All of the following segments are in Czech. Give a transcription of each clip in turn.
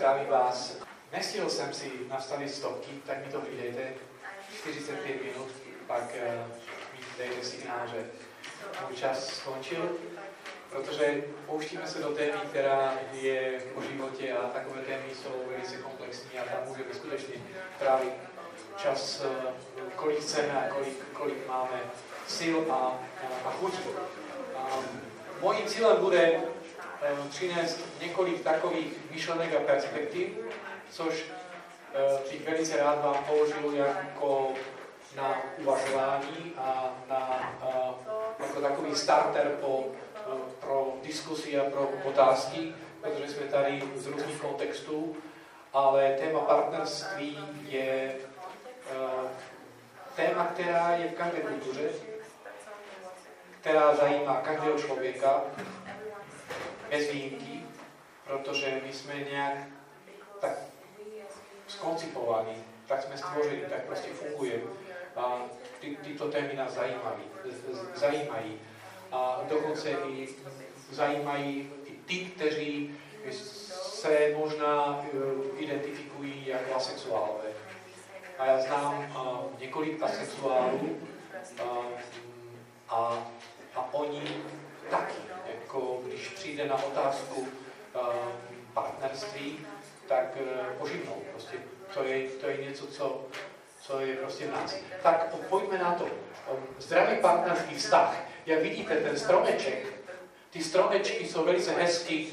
Zdravím vás. Nestihl jsem si nastavit stopky, tak mi to přidejte. 45 minut, pak uh, mi dejte signál, že můj čas skončil, protože pouštíme se do témy, která je o životě a takové témy jsou velice komplexní a tam můžeme skutečně trávit čas, uh, kolik chceme a kolik, kolik máme sil a, a chutí. Um, mojím cílem bude přinést několik takových myšlenek a perspektiv, což uh, bych velice rád vám položil jako na uvažování a na, uh, jako takový starter po, uh, pro diskusi a pro otázky, protože jsme tady z různých kontextů, ale téma partnerství je téma, která je v každé kultuře, která zajímá každého člověka, bez výjimky, protože my jsme nějak tak skoncipovaní, tak jsme stvořeni, tak prostě fungujeme. A ty, tyto témy nás zajímají, zajímají. A dokonce i zajímají i ty, kteří se možná eh, identifikují jako asexuálové. A já znám uh, několik asexuálů uh, a a oni taky, jako když přijde na otázku uh, partnerství, tak uh, poživnou. Prostě to je, to je něco, co, co je prostě v nás. Tak pojďme na to. Zdravý partnerský vztah. Jak vidíte, ten stromeček, ty stromečky jsou velice hezky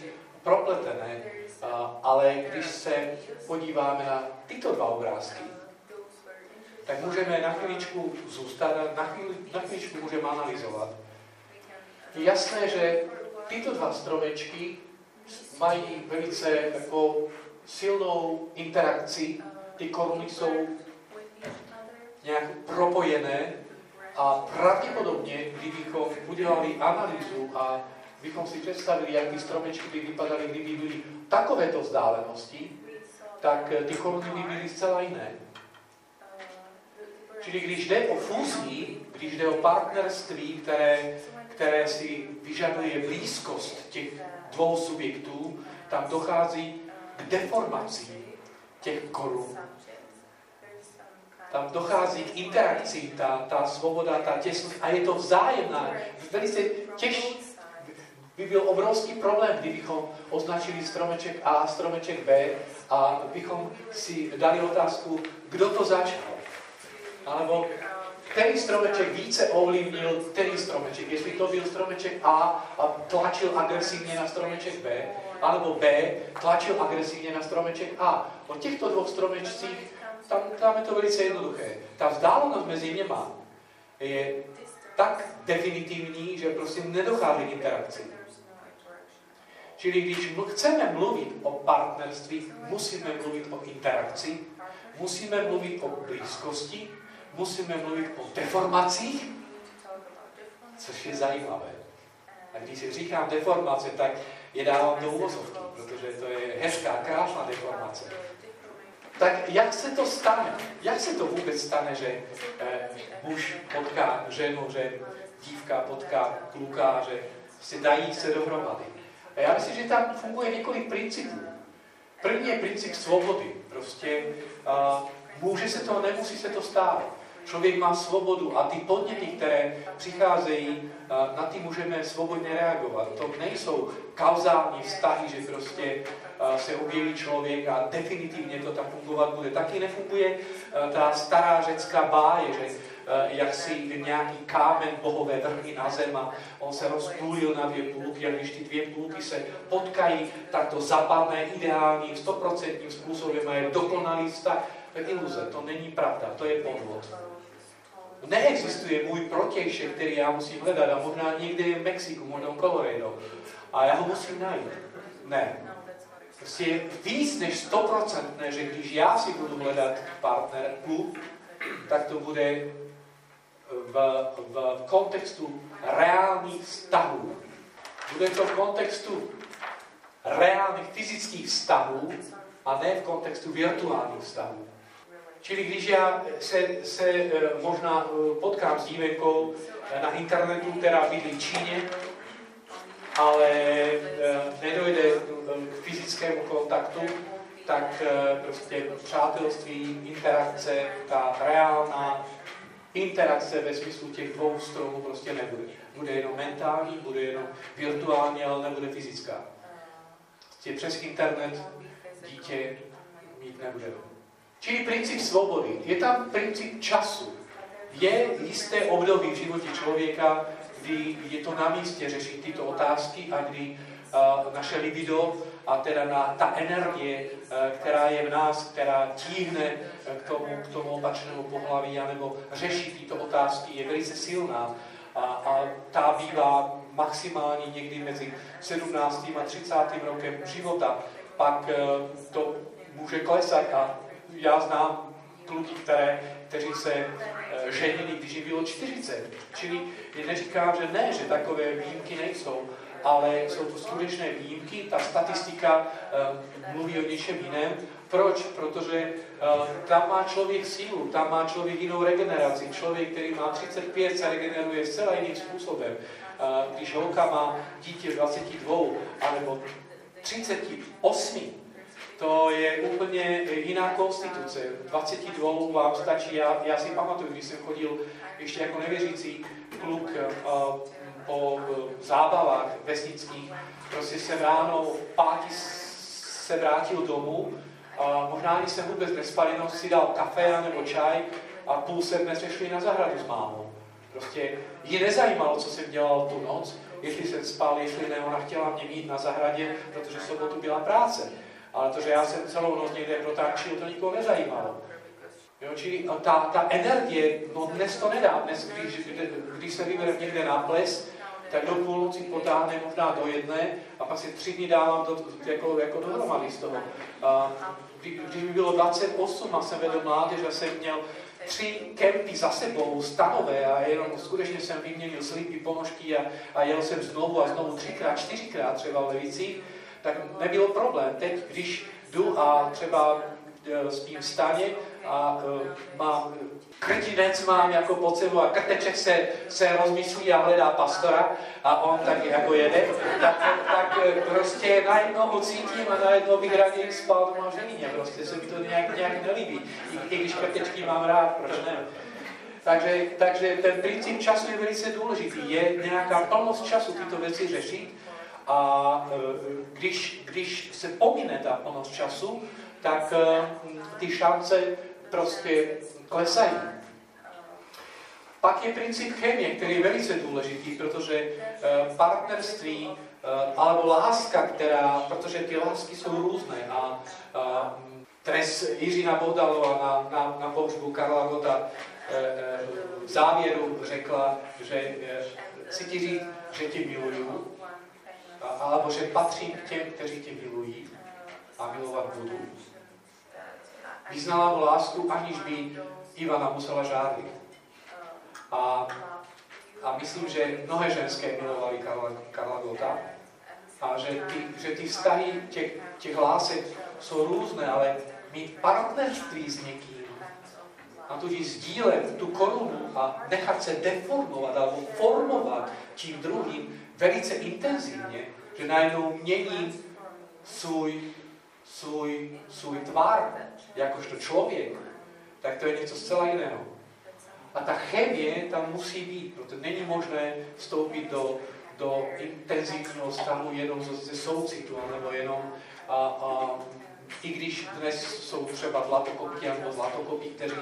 propletené, uh, ale když se podíváme na tyto dva obrázky, tak můžeme na chvíličku zůstat na, chvíli, na chvíličku můžeme analyzovat je jasné, že tyto dva stromečky mají velice jako silnou interakci, ty koruny jsou nějak propojené a pravděpodobně, kdybychom udělali analýzu a bychom si představili, jak ty stromečky by vypadaly, kdyby byly takovéto vzdálenosti, tak ty koruny by byly zcela jiné. Čili když jde o fúzii, když jde o partnerství, které které si vyžaduje blízkost těch dvou subjektů, tam dochází k deformaci těch korun. Tam dochází k interakci, ta, ta svoboda, ta těsnost a je to vzájemná. Velice těžší, by byl obrovský problém, kdybychom označili stromeček A a stromeček B a bychom si dali otázku, kdo to začal. Alebo který stromeček více ovlivnil který stromeček. Jestli to byl stromeček A a tlačil agresivně na stromeček B, alebo B tlačil agresivně na stromeček A. O těchto dvou stromečcích, tam, tam je to velice jednoduché. Ta vzdálenost mezi něma je tak definitivní, že prostě nedochází k interakci. Čili když chceme mluvit o partnerství, musíme mluvit o interakci, musíme mluvit o blízkosti, musíme mluvit o deformacích, což je zajímavé. A když si říkám deformace, tak je dávám do uvozovky, protože to je hezká, krásná deformace. Tak jak se to stane? Jak se to vůbec stane, že eh, muž potká ženu, že dívka potká kluka, že se dají se dohromady? A já myslím, že tam funguje několik principů. První je princip svobody. Prostě uh, může se to, nemusí se to stát. Člověk má svobodu a ty podněty, které přicházejí, na ty můžeme svobodně reagovat. To nejsou kauzální vztahy, že prostě se objeví člověk a definitivně to tak fungovat bude. Taky nefunguje ta stará řecká báje, že jak si nějaký kámen bohové vrhny na zem a on se rozpůlil na dvě půlky a když ty dvě půlky se potkají, tak to zapadne ideálním, stoprocentním způsobem a je dokonalý vztah. To je iluze, to není pravda, to je podvod. Neexistuje můj protějšek, který já musím hledat a možná někde je v Mexiku, možná v Colorado. A já ho musím najít. Ne. Prostě je víc než 100% ne, že když já si budu hledat partnerku, tak to bude v, v kontextu reálných vztahů. Bude to v kontextu reálných fyzických vztahů a ne v kontextu virtuálních vztahů. Čili když já se, se eh, možná eh, potkám s dívenkou eh, na internetu, která bydlí v Číně, ale nedojde k fyzickému kontaktu, tak prostě přátelství, interakce, ta reálná interakce ve smyslu těch dvou stromů prostě nebude. Bude jenom mentální, bude jenom virtuální, ale nebude fyzická. Prostě přes internet dítě mít nebude. Čili princip svobody. Je tam princip času. Je jisté období v životě člověka, kdy je to na místě řešit tyto otázky a kdy uh, naše libido a teda na ta energie, uh, která je v nás, která tíhne uh, k tomu, k tomu opačnému pohlaví, anebo řeší tyto otázky, je velice silná. A, a ta bývá maximálně někdy mezi 17. a 30. rokem života. Pak uh, to může klesat a já znám kluky, které, kteří se e, ženili, když jim bylo 40. Čili neříkám, že ne, že takové výjimky nejsou, ale jsou to skutečné výjimky, ta statistika e, mluví o něčem jiném. Proč? Protože e, tam má člověk sílu, tam má člověk jinou regeneraci. Člověk, který má 35, se regeneruje zcela jiným způsobem. E, když holka má dítě 22 alebo 38, to je úplně jiná konstituce. 22 vám stačí, já, já si pamatuju, když jsem chodil ještě jako nevěřící kluk uh, po uh, zábavách vesnických, prostě jsem ráno v pátí se vrátil domů, a možná ani jsem vůbec nespal, jenom si dal kafe nebo čaj a půl sedme jsme šli na zahradu s mámou. Prostě ji nezajímalo, co jsem dělal tu noc, jestli jsem spal, jestli ne, ona chtěla mě mít na zahradě, protože sobotu byla práce ale to, že já jsem celou noc někde protáčil, to nikoho nezajímalo. Jo, čili ta, ta energie, no dnes to nedá, dnes, když, když se vybere někde na ples, tak do půlnoci potáhne možná do jedné a pak si tři dny dávám do, jako, jako dohromady z toho. A, kdy, když mi bylo 28 a jsem vedl mládež a jsem měl tři kempy za sebou, stanové a jenom skutečně jsem vyměnil slipy, ponožky a, a jel jsem znovu a znovu třikrát, čtyřikrát třeba v Levicích, tak nebyl problém. Teď, když jdu a třeba e, spím v staně a uh, mám krtinec mám jako pod sebou a krteček se, se rozmyslí a hledá pastora a on tak jako jede, tak, tak prostě najednou ho cítím a najednou bych raději spal v ženině, prostě se mi to nějak, nějak nelíbí. I, I když krtečky mám rád, proč ne? Takže, takže ten princip času je velice důležitý. Je nějaká plnost času tyto věci řešit a e, když, když se pomine ta plnost času, tak e, ty šance prostě klesají. Pak je princip chemie, který je velice důležitý, protože e, partnerství alebo láska, která, protože ty lásky jsou různé a, a dnes Jiřina Bohdalová na, na, na pohřbu Karla Gota v závěru řekla, že chci ti říct, že tě miluju, alebo že patřím k těm, kteří tě milují a milovat budu. Vyznala mu lásku, aniž by Ivana musela žádlit. A, a myslím, že mnohé ženské milovali Karla, Karla Gota a že ty, že ty vztahy těch, těch lásek jsou různé, ale mít partnerství s někým a tudíž sdílet tu korunu a nechat se deformovat alebo formovat tím druhým velice intenzivně, že najednou mění svůj, svůj, svůj tvar, jakožto člověk, tak to je něco zcela jiného. A ta chemie tam musí být, protože není možné vstoupit do, do intenzivního stavu jenom ze soucitu, nebo jenom a, a, i když dnes jsou třeba zlatokopky nebo zlatokopí, kteří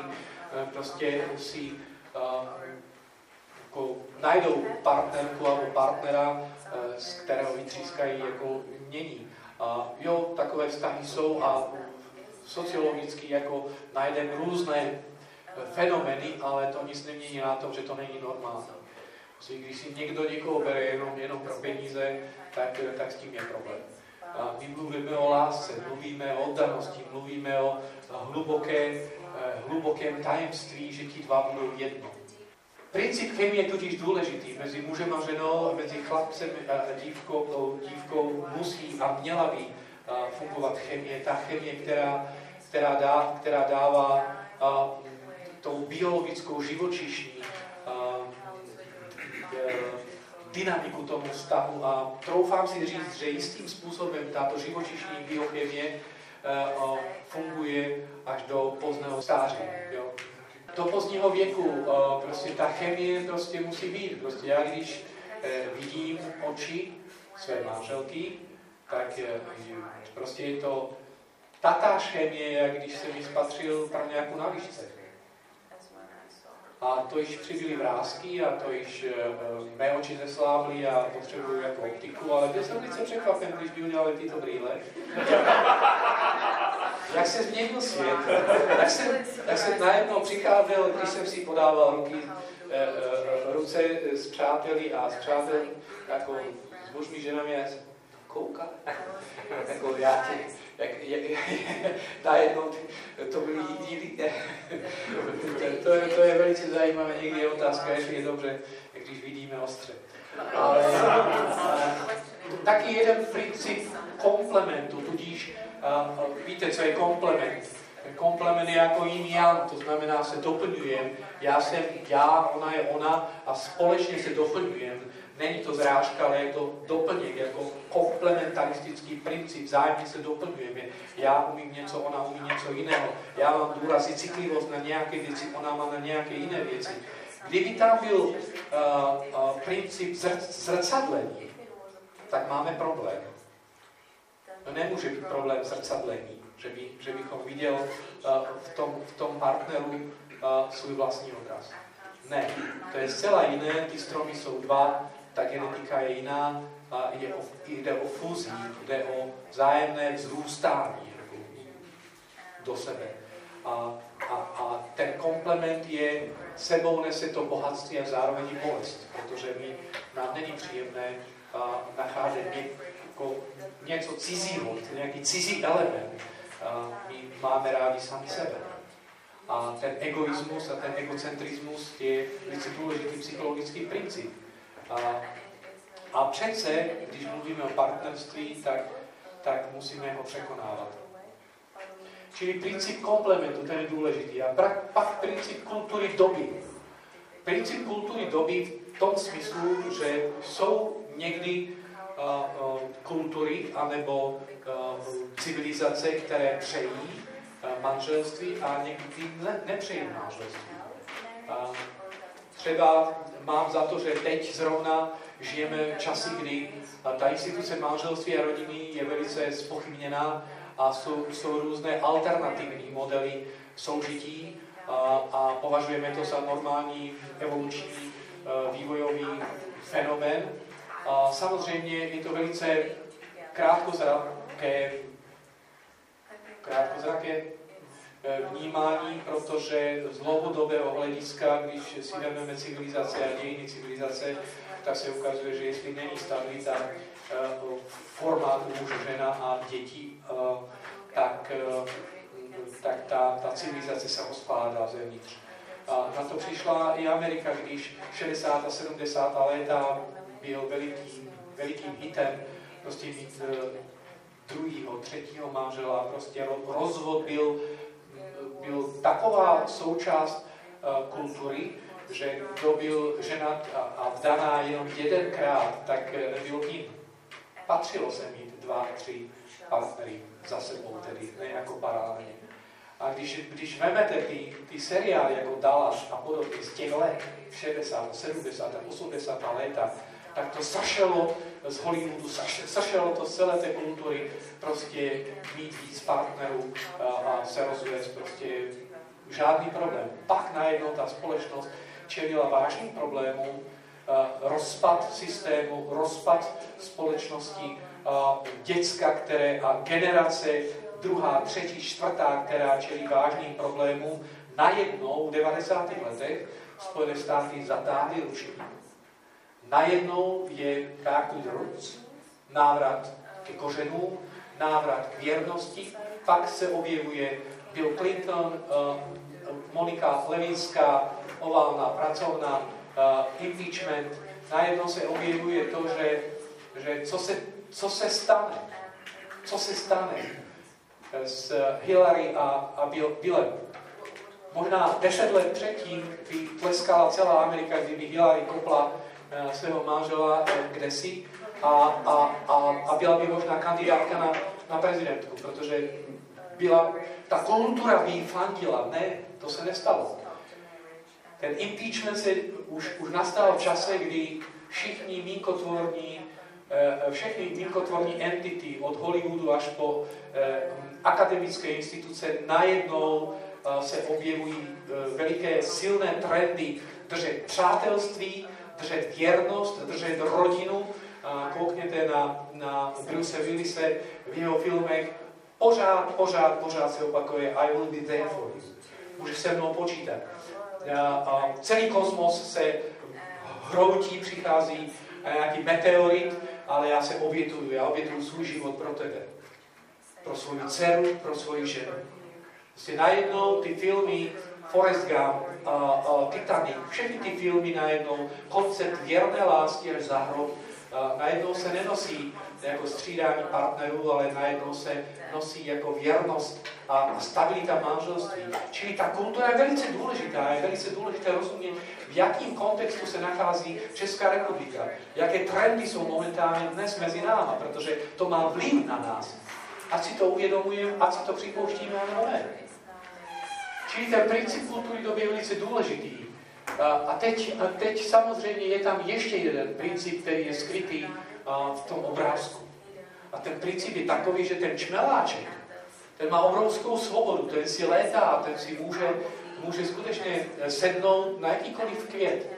prostě si a, jako najdou partnerku nebo partnera, eh, z kterého vytřískají jako mění. A jo, takové vztahy jsou a sociologicky jako najdeme různé eh, fenomény, ale to nic nemění na tom, že to není normální. Prostě když si někdo někoho bere jenom, jenom pro peníze, tak, eh, tak s tím je problém. A my mluvíme o lásce, mluvíme o oddanosti, mluvíme o hluboké, hlubokém tajemství, že ti dva budou jedno. Princip chemie je totiž důležitý. Mezi mužem a ženou, mezi chlapcem a dívkou, dívkou musí a měla by fungovat chemie. Ta chemie, která, která, dá, která dává a, tou biologickou živočišní a, a, dynamiku tomu vztahu a troufám si říct, že jistým způsobem tato živočišní biochemie Eh, funguje až do pozdního stáří. Jo. Do pozdního věku eh, prostě ta chemie prostě musí být. Prostě já když eh, vidím oči své manželky, tak prostě je to tatáž chemie, jak když jsem ji spatřil tam nějakou na výšce. A to již přibyly vrázky a to již uh, mé oči zeslábly a potřebuju jako optiku, ale byl jsem velice překvapen, když by udělali tyto brýle. jak se změnil svět. Tak jsem, tak jsem najednou přicházel, když jsem si podával ruky, uh, uh, ruce s přáteli a s přáteli, jako s mužmi, ženami, já jsem koukal. jako já tě, jak, jak, najednou to byly díly. to, je, to je velice zajímavé, někdy je otázka, jestli je dobře, když vidíme ostře. Ale taky jeden princip komplementu, tudíž uh, víte, co je komplement. Komplement je jako yin yang, to znamená, se doplňujeme. Já jsem já, ona je ona a společně se doplňujeme. Není to zrážka, ale je to doplněk, jako komplementaristický princip, vzájemně se doplňujeme. Já umím něco, ona umí něco jiného. Já mám důraz i citlivost na nějaké věci, ona má na nějaké jiné věci. Kdyby tam byl uh, uh, princip zrcadlení, tak máme problém. No nemůže být problém zrcadlení, že, by, že bychom viděl uh, v, tom, v tom partneru uh, svůj vlastní obraz. Ne, to je zcela jiné, ty stromy jsou dva, ta genetika je jiná, a jde o, jde o fuzí, jde o vzájemné vzrůstání jako do sebe. A, a, a ten komplement je, sebou nese to bohatství a zároveň i bolest, protože mi nám není příjemné a, nacházet ně, jako něco cizího, nějaký cizí element. A, my máme rádi sami sebe. A ten egoismus a ten egocentrismus je velice důležitý psychologický princip. A, a přece, když mluvíme o partnerství, tak, tak musíme ho překonávat. Čili princip komplementu, ten je důležitý. A pak, princip kultury doby. Princip kultury doby v tom smyslu, že jsou někdy uh, uh, kultury anebo uh, civilizace, které přejí manželství a někdy ne, nepřejí manželství. Třeba mám za to, že teď zrovna žijeme časy, kdy ta instituce manželství a rodiny je velice spochybněná a jsou, jsou různé alternativní modely soužití a, a považujeme to za normální evoluční vývojový fenomén. A samozřejmě je to velice krátkozraké, krátkozraké Eh, vnímání, protože z dlouhodobého hlediska, když si vezmeme civilizace a dějiny civilizace, tak se ukazuje, že jestli není stabilita eh, formátu muž, žena a děti, eh, tak, tak ta, ta civilizace se rozpádá zevnitř. A na to přišla i Amerika, když 60. a 70. léta byl velikým, velikým hitem prostě mít druhého, třetího manžela, prostě rozvod byl byl taková součást uh, kultury, že kdo byl ženat a, vdaná jenom jedenkrát, tak eh, nebyl kým. Patřilo se mít dva, tři partnery za sebou, tedy ne jako paralelně. A když, když vemete ty, ty seriály jako Dallas a podobně z těch let, 60, 70, 80 léta, tak to zašelo z Hollywoodu, zašelo to z celé té kultury, prostě mít víc partnerů a, a se rozvést, prostě žádný problém. Pak najednou ta společnost čelila vážným problémům, rozpad systému, rozpad společnosti, děcka, které a generace druhá, třetí, čtvrtá, která čelí vážným problémům, najednou v 90. letech Spojené státy zatáhly rušení najednou je back to roots, návrat ke kořenům, návrat k věrnosti, pak se objevuje Bill Clinton, uh, Monika Levinská, oválná pracovná, uh, impeachment, najednou se objevuje to, že, že co, se, co se stane, co se stane s Hillary a, a Bill, Billem. Možná deset let předtím by tleskala celá Amerika, kdyby Hillary kopla Eh, svého manžela eh, kdesi a, a, a, a byla by možná kandidátka na, na prezidentku, protože byla, ta kultura by fandila. Ne, to se nestalo. Ten impeachment se už, už nastal v čase, kdy všichni mínkotvorní, eh, všechny mínkotvorní entity od Hollywoodu až po eh, akademické instituce najednou eh, se objevují veliké silné trendy držet přátelství, držet věrnost, držet rodinu. Koukněte na, na Bruce Willise v jeho filmech. Pořád, pořád, pořád se opakuje I will be there for you. Může se mnou počítat. A celý kosmos se hroutí, přichází nějaký meteorit, ale já se obětuju, já obětuju svůj život pro tebe. Pro svou dceru, pro svoji ženu. Prostě najednou ty filmy Forrest Gump, a, a Titanic, všechny ty filmy najednou, koncept věrné lásky až za hrob, najednou se nenosí jako střídání partnerů, ale najednou se nosí jako věrnost a stabilita manželství. Čili ta kultura je velice důležitá, je velice důležité rozumět, v jakém kontextu se nachází Česká republika, jaké trendy jsou momentálně dnes mezi náma, protože to má vliv na nás. Ať si to uvědomujeme, ať si to připouštíme, nebo ne. Čili ten princip kultury doby je velice důležitý. A teď, a teď samozřejmě je tam ještě jeden princip, který je skrytý v tom obrázku. A ten princip je takový, že ten čmeláček, ten má obrovskou svobodu, ten si létá, ten si může, může skutečně sednout na jakýkoliv květ,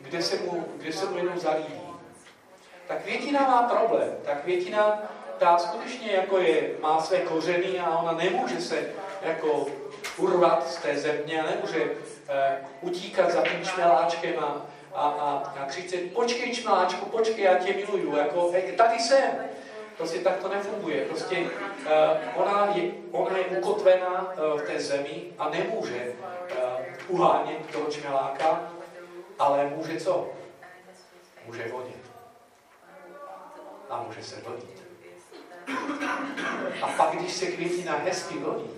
kde se mu, kde se mu jenom zalíbí. Ta květina má problém. Ta květina, ta skutečně jako je, má své kořeny a ona nemůže se jako urvat z té země, nemůže uh, utíkat za tím čmeláčkem a, a, a, a křičet, počkej čmeláčku, počkej, já tě miluju, jako, hej, tady jsem. Prostě tak to nefunguje. Prostě uh, ona, je, ona je ukotvená uh, v té zemi a nemůže uh, uhánět toho čmeláka, ale může co? Může vodit. A může se vodit. A pak, když se květina hezky vodí,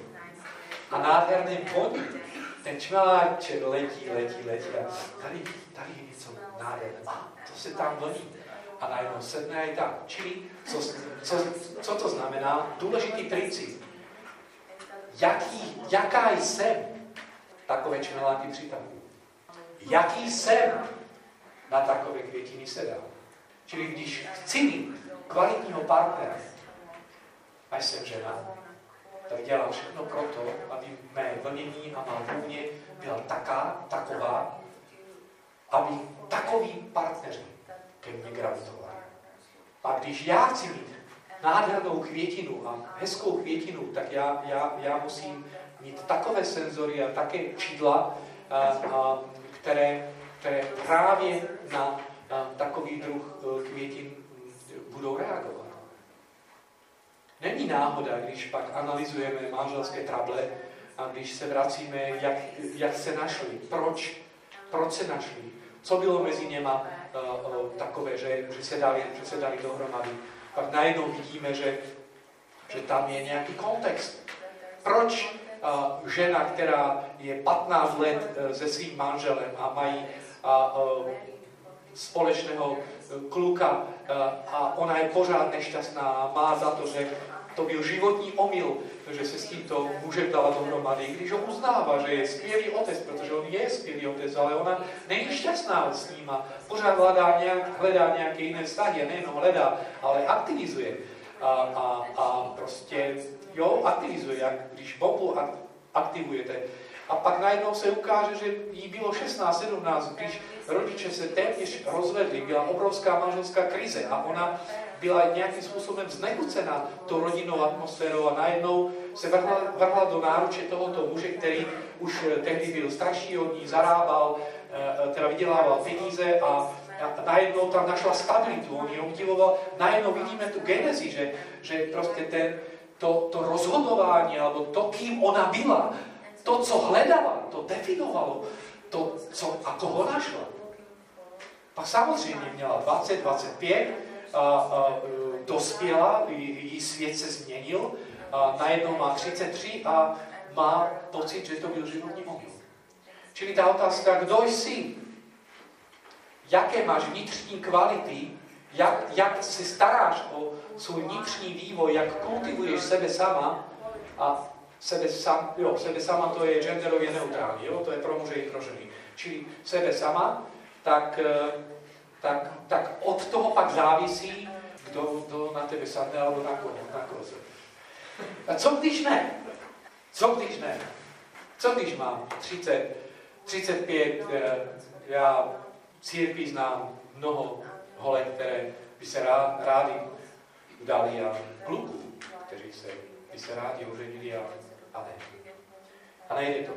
a nádherný voní. Ten čmeláček letí, letí, letí a tady, tady je něco nádherné. A to se tam vlní. A najednou sedne i tam. Čili, co, co, co to znamená? Důležitý princip. Jaký, jaká jsem, takové čmeláky přitahují. Jaký jsem, na takové květiny se dá. Čili když chci mít kvalitního partnera, a jsem žena, tak dělám všechno proto, aby mé vlnění a má vůně byla taká, taková, aby takový partneři ke mně gravitovali. A když já chci mít nádhernou květinu a hezkou květinu, tak já, já, já musím mít takové senzory a také čidla, a, a, které, které právě na, na takový druh e, květin budou reagovat. Není náhoda, když pak analyzujeme manželské trable a když se vracíme, jak, jak se našli, proč, proč se našli, co bylo mezi něma uh, uh, takové, že, že, se dali, že se dali dohromady. Pak najednou vidíme, že, že tam je nějaký kontext. Proč uh, žena, která je 15 let uh, se svým manželem a mají uh, uh, společného kluka uh, a ona je pořád nešťastná má za to, že to byl životní omyl, že se s tímto mužem dala dohromady, když ho uznává, že je skvělý otec, protože on je skvělý otec, ale ona není šťastná s ním a pořád hledá, nějak, hledá nějaké jiné vztahy, nejenom hledá, ale aktivizuje. A, a, a prostě, jo, aktivizuje, jak když bombu aktivujete. A pak najednou se ukáže, že jí bylo 16, 17, když rodiče se téměř rozvedli, byla obrovská manželská krize a ona byla nějakým způsobem znechucena tou rodinnou atmosférou a najednou se vrhla, vrhla do náruče tohoto muže, který už eh, tehdy byl starší od ní, zarábal, eh, teda vydělával peníze a najednou tam našla stabilitu, on ji obdivoval. Najednou vidíme tu genezi, že, že prostě ten, to, to rozhodování, alebo to, kým ona byla, to, co hledala, to definovalo, to, co, a koho našla. Pak samozřejmě měla 20, 25, a, a, dospěla, její svět se změnil, a najednou má 33 a má pocit, že to byl životní omyl. Čili ta otázka, kdo jsi? Jaké máš vnitřní kvality? jak, jak se staráš o svůj vnitřní vývoj, jak kultivuješ sebe sama a sebe, sam, jo, sebe sama to je genderově neutrální, jo, to je pro muže i pro ženy. Čili sebe sama, tak, eh, tak, tak od toho pak závisí, kdo, kdo na tebe sadne alebo na koho, na koho A co když ne? Co když ne? Co když mám 30, 35, eh, já církví znám mnoho holek, které by se rádi udali a kluků, kteří se, by se rádi oženili a, a ne. A nejde to.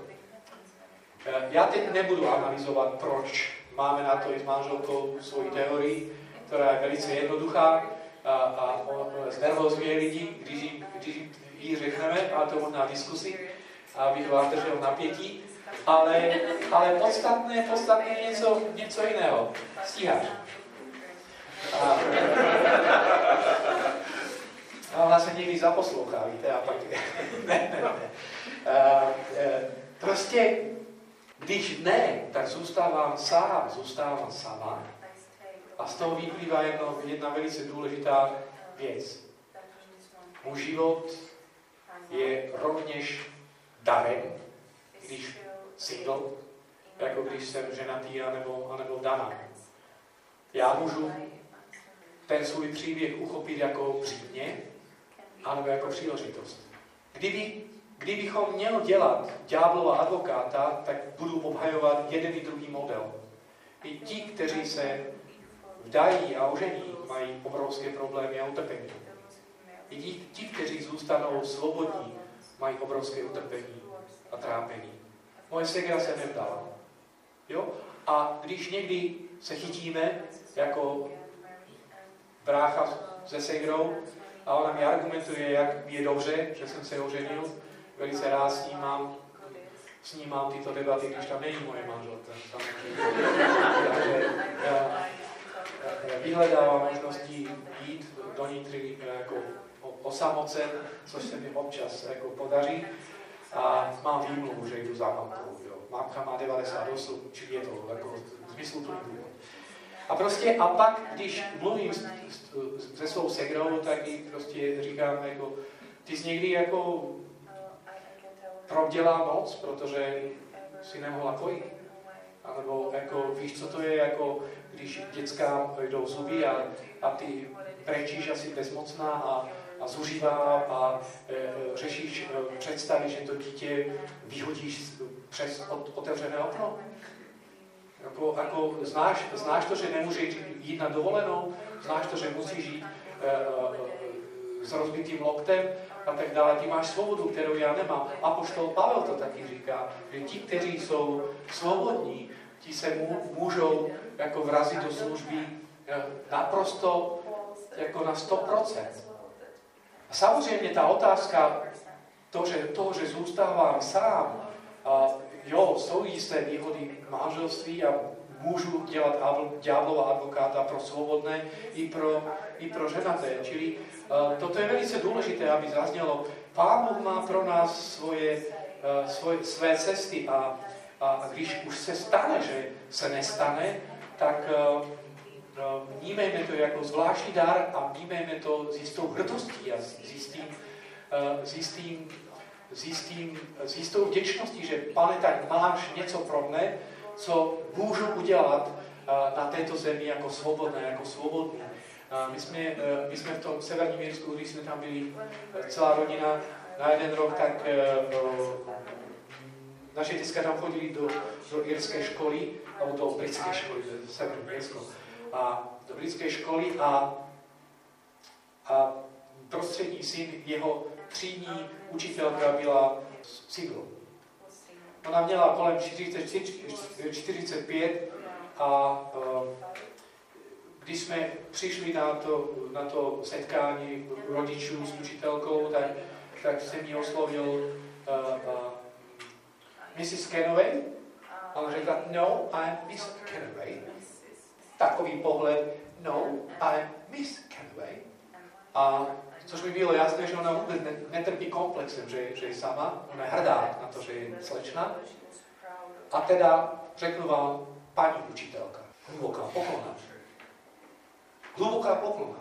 Eh, já teď nebudu analyzovat, proč máme na to i s manželkou svoji teorii, která je velice jednoduchá a, a znervozňuje lidi, když, když ji řekneme, ale to možná diskusi, abych vás držel napětí, ale, ale podstatné, podstatné je něco, něco jiného. Stíháš. A, a ona se někdy zaposlouchá, víte, a pak... ne, ne, ne. A, e, prostě, když ne, tak zůstávám sám, zůstávám sama. A z toho vyplývá jedno, jedna velice důležitá věc. Můj život je rovněž darem, když single, jako když jsem ženatý anebo, anebo daná. Já můžu ten svůj příběh uchopit jako břímě, anebo jako příležitost. Kdyby, kdybychom měl dělat ďáblova advokáta, tak budu obhajovat jeden i druhý model. I ti, kteří se vdají a ožení, mají obrovské problémy a utrpení. I ti, ti, kteří zůstanou svobodní, mají obrovské utrpení a trápení. Moje segra se nevdala. Jo? A když někdy se chytíme jako brácha se segrou a ona mi argumentuje, jak je dobře, že jsem se oženil, velice rád s ním mám, s ním mám tyto debaty, když tam není moje manželka. Takže vyhledávám možnosti jít do nitry jako osamocen, což se mi občas jako podaří. A mám výmluvu, že jdu za mamkou. Jo. Mamka má 98, čili je to jako zmysluplný důvod. A prostě, a pak, když mluvím se svou segrou, tak jí prostě říkám, jako, ty jsi někdy jako prodělá moc, protože si nemohla kojit. A nebo jako, víš, co to je, jako, když dětská jdou zuby a, a ty brečíš asi bezmocná a, a zužívá a e, řešíš e, představy, že to dítě vyhodíš přes od, otevřené okno. Jako, jako znáš, znáš to, že nemůžeš jít na dovolenou, znáš to, že musíš jít e, e, s rozbitým loktem a tak dále. Ty máš svobodu, kterou já nemám. A poštol Pavel to taky říká, že ti, kteří jsou svobodní, ti se můžou jako vrazit do služby e, naprosto jako na 100%. A samozřejmě ta otázka to, že, toho, že zůstávám sám, a jo, jsou jisté výhody manželství a můžu dělat ďáblova advokáta pro svobodné i pro, i pro ženaté. Čili uh, toto je velice důležité, aby zaznělo. Pán Bůh má pro nás svoje, uh, svoje, své cesty a, a když už se stane, že se nestane, tak uh, vnímejme to jako zvláštní dar a vnímejme to s jistou hrdostí a s, jistým, s, jistým, s, jistým, s jistou vděčností, že pane, tak máš něco pro mne, co můžu udělat na této zemi jako svobodné, jako svobodný. My jsme, my jsme v tom severním Jirsku, když jsme tam byli celá rodina na jeden rok, tak naše děcka tam chodili do, do irské školy, nebo do britské školy, do severní Jirsko, a do britské školy a, a prostřední syn, jeho třídní učitelka byla single. Ona měla kolem 45 a když jsme přišli na to, na to setkání rodičů s učitelkou, tak, tak jsem mi oslovil uh, uh, Mrs. Kenway. A ona řekla, no, I'm Miss Kenway. Takový pohled, no, I'm Miss Kenway. A Což mi bylo jasné, že ona vůbec netrpí komplexem, že, že je sama, ona je hrdá na to, že je slečna. A teda řeknu vám, paní učitelka, hluboká poklona. Hluboká poklona.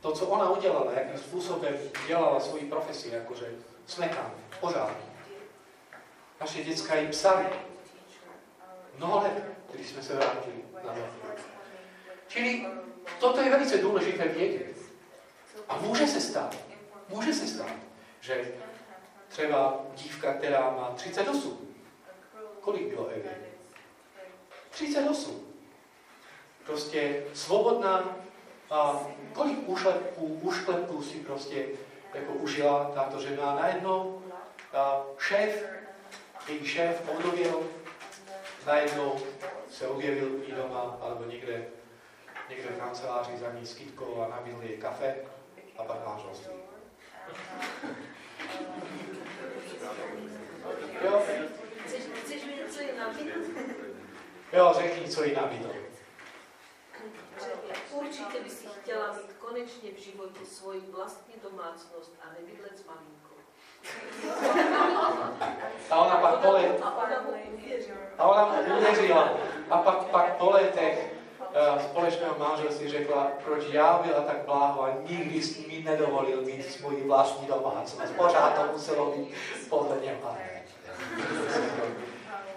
To, co ona udělala, jakým způsobem dělala svoji profesi, jakože smekám, pořád. Naše děcka jí psali. Mnoho let, když jsme se vrátili na. Čili toto je velice důležité vědět. A může se stát, může se stát, že třeba dívka, která má 38, kolik bylo Evy? 38. Prostě svobodná a kolik ušlepků, ušklepků si prostě jako užila tato žena. Najednou a šéf, její šéf odověl, najednou se objevil i doma, alebo někde, někde v kanceláři za ní s kytkou a nabídl jej kafe a pak manželství. Jo? Chceš mi něco jiného? Jo, řekni, co jí nabídl. Určitě by si chtěla mít konečně v životě svoji vlastní domácnost a nebydlet s maminkou. A ona pak po, let, A ona mu uvěřila. a pak, pak po letech společného manželství řekla, proč já byla tak bláho a nikdy jsi mi nedovolil mít svoji vlastní domácnost. Pořád to muselo být podle něma.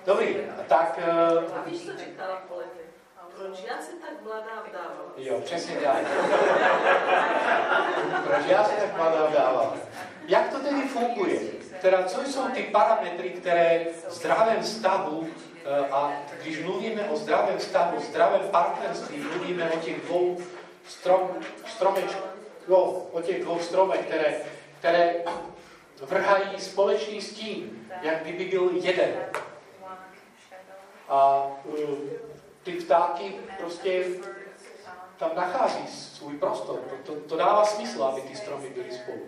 Dobrý, tak... A Uh, víš, co říkala letech? Proč já se tak mladá vdávala? jo, přesně tak. Proč já se tak mladá vdávala? Jak to tedy funguje? Teda, co jsou ty parametry, které v zdravém vztahu, eh, a když mluvíme o zdravém vztahu, zdravém partnerství, mluvíme o těch dvou strom, stromečkách, jo, o těch dvou stromech, které, které vrhají společný stín, jak kdyby byl jeden. A uh, ty ptáky prostě tam nachází svůj prostor. To, to, to dává smysl, aby ty stromy byly spolu.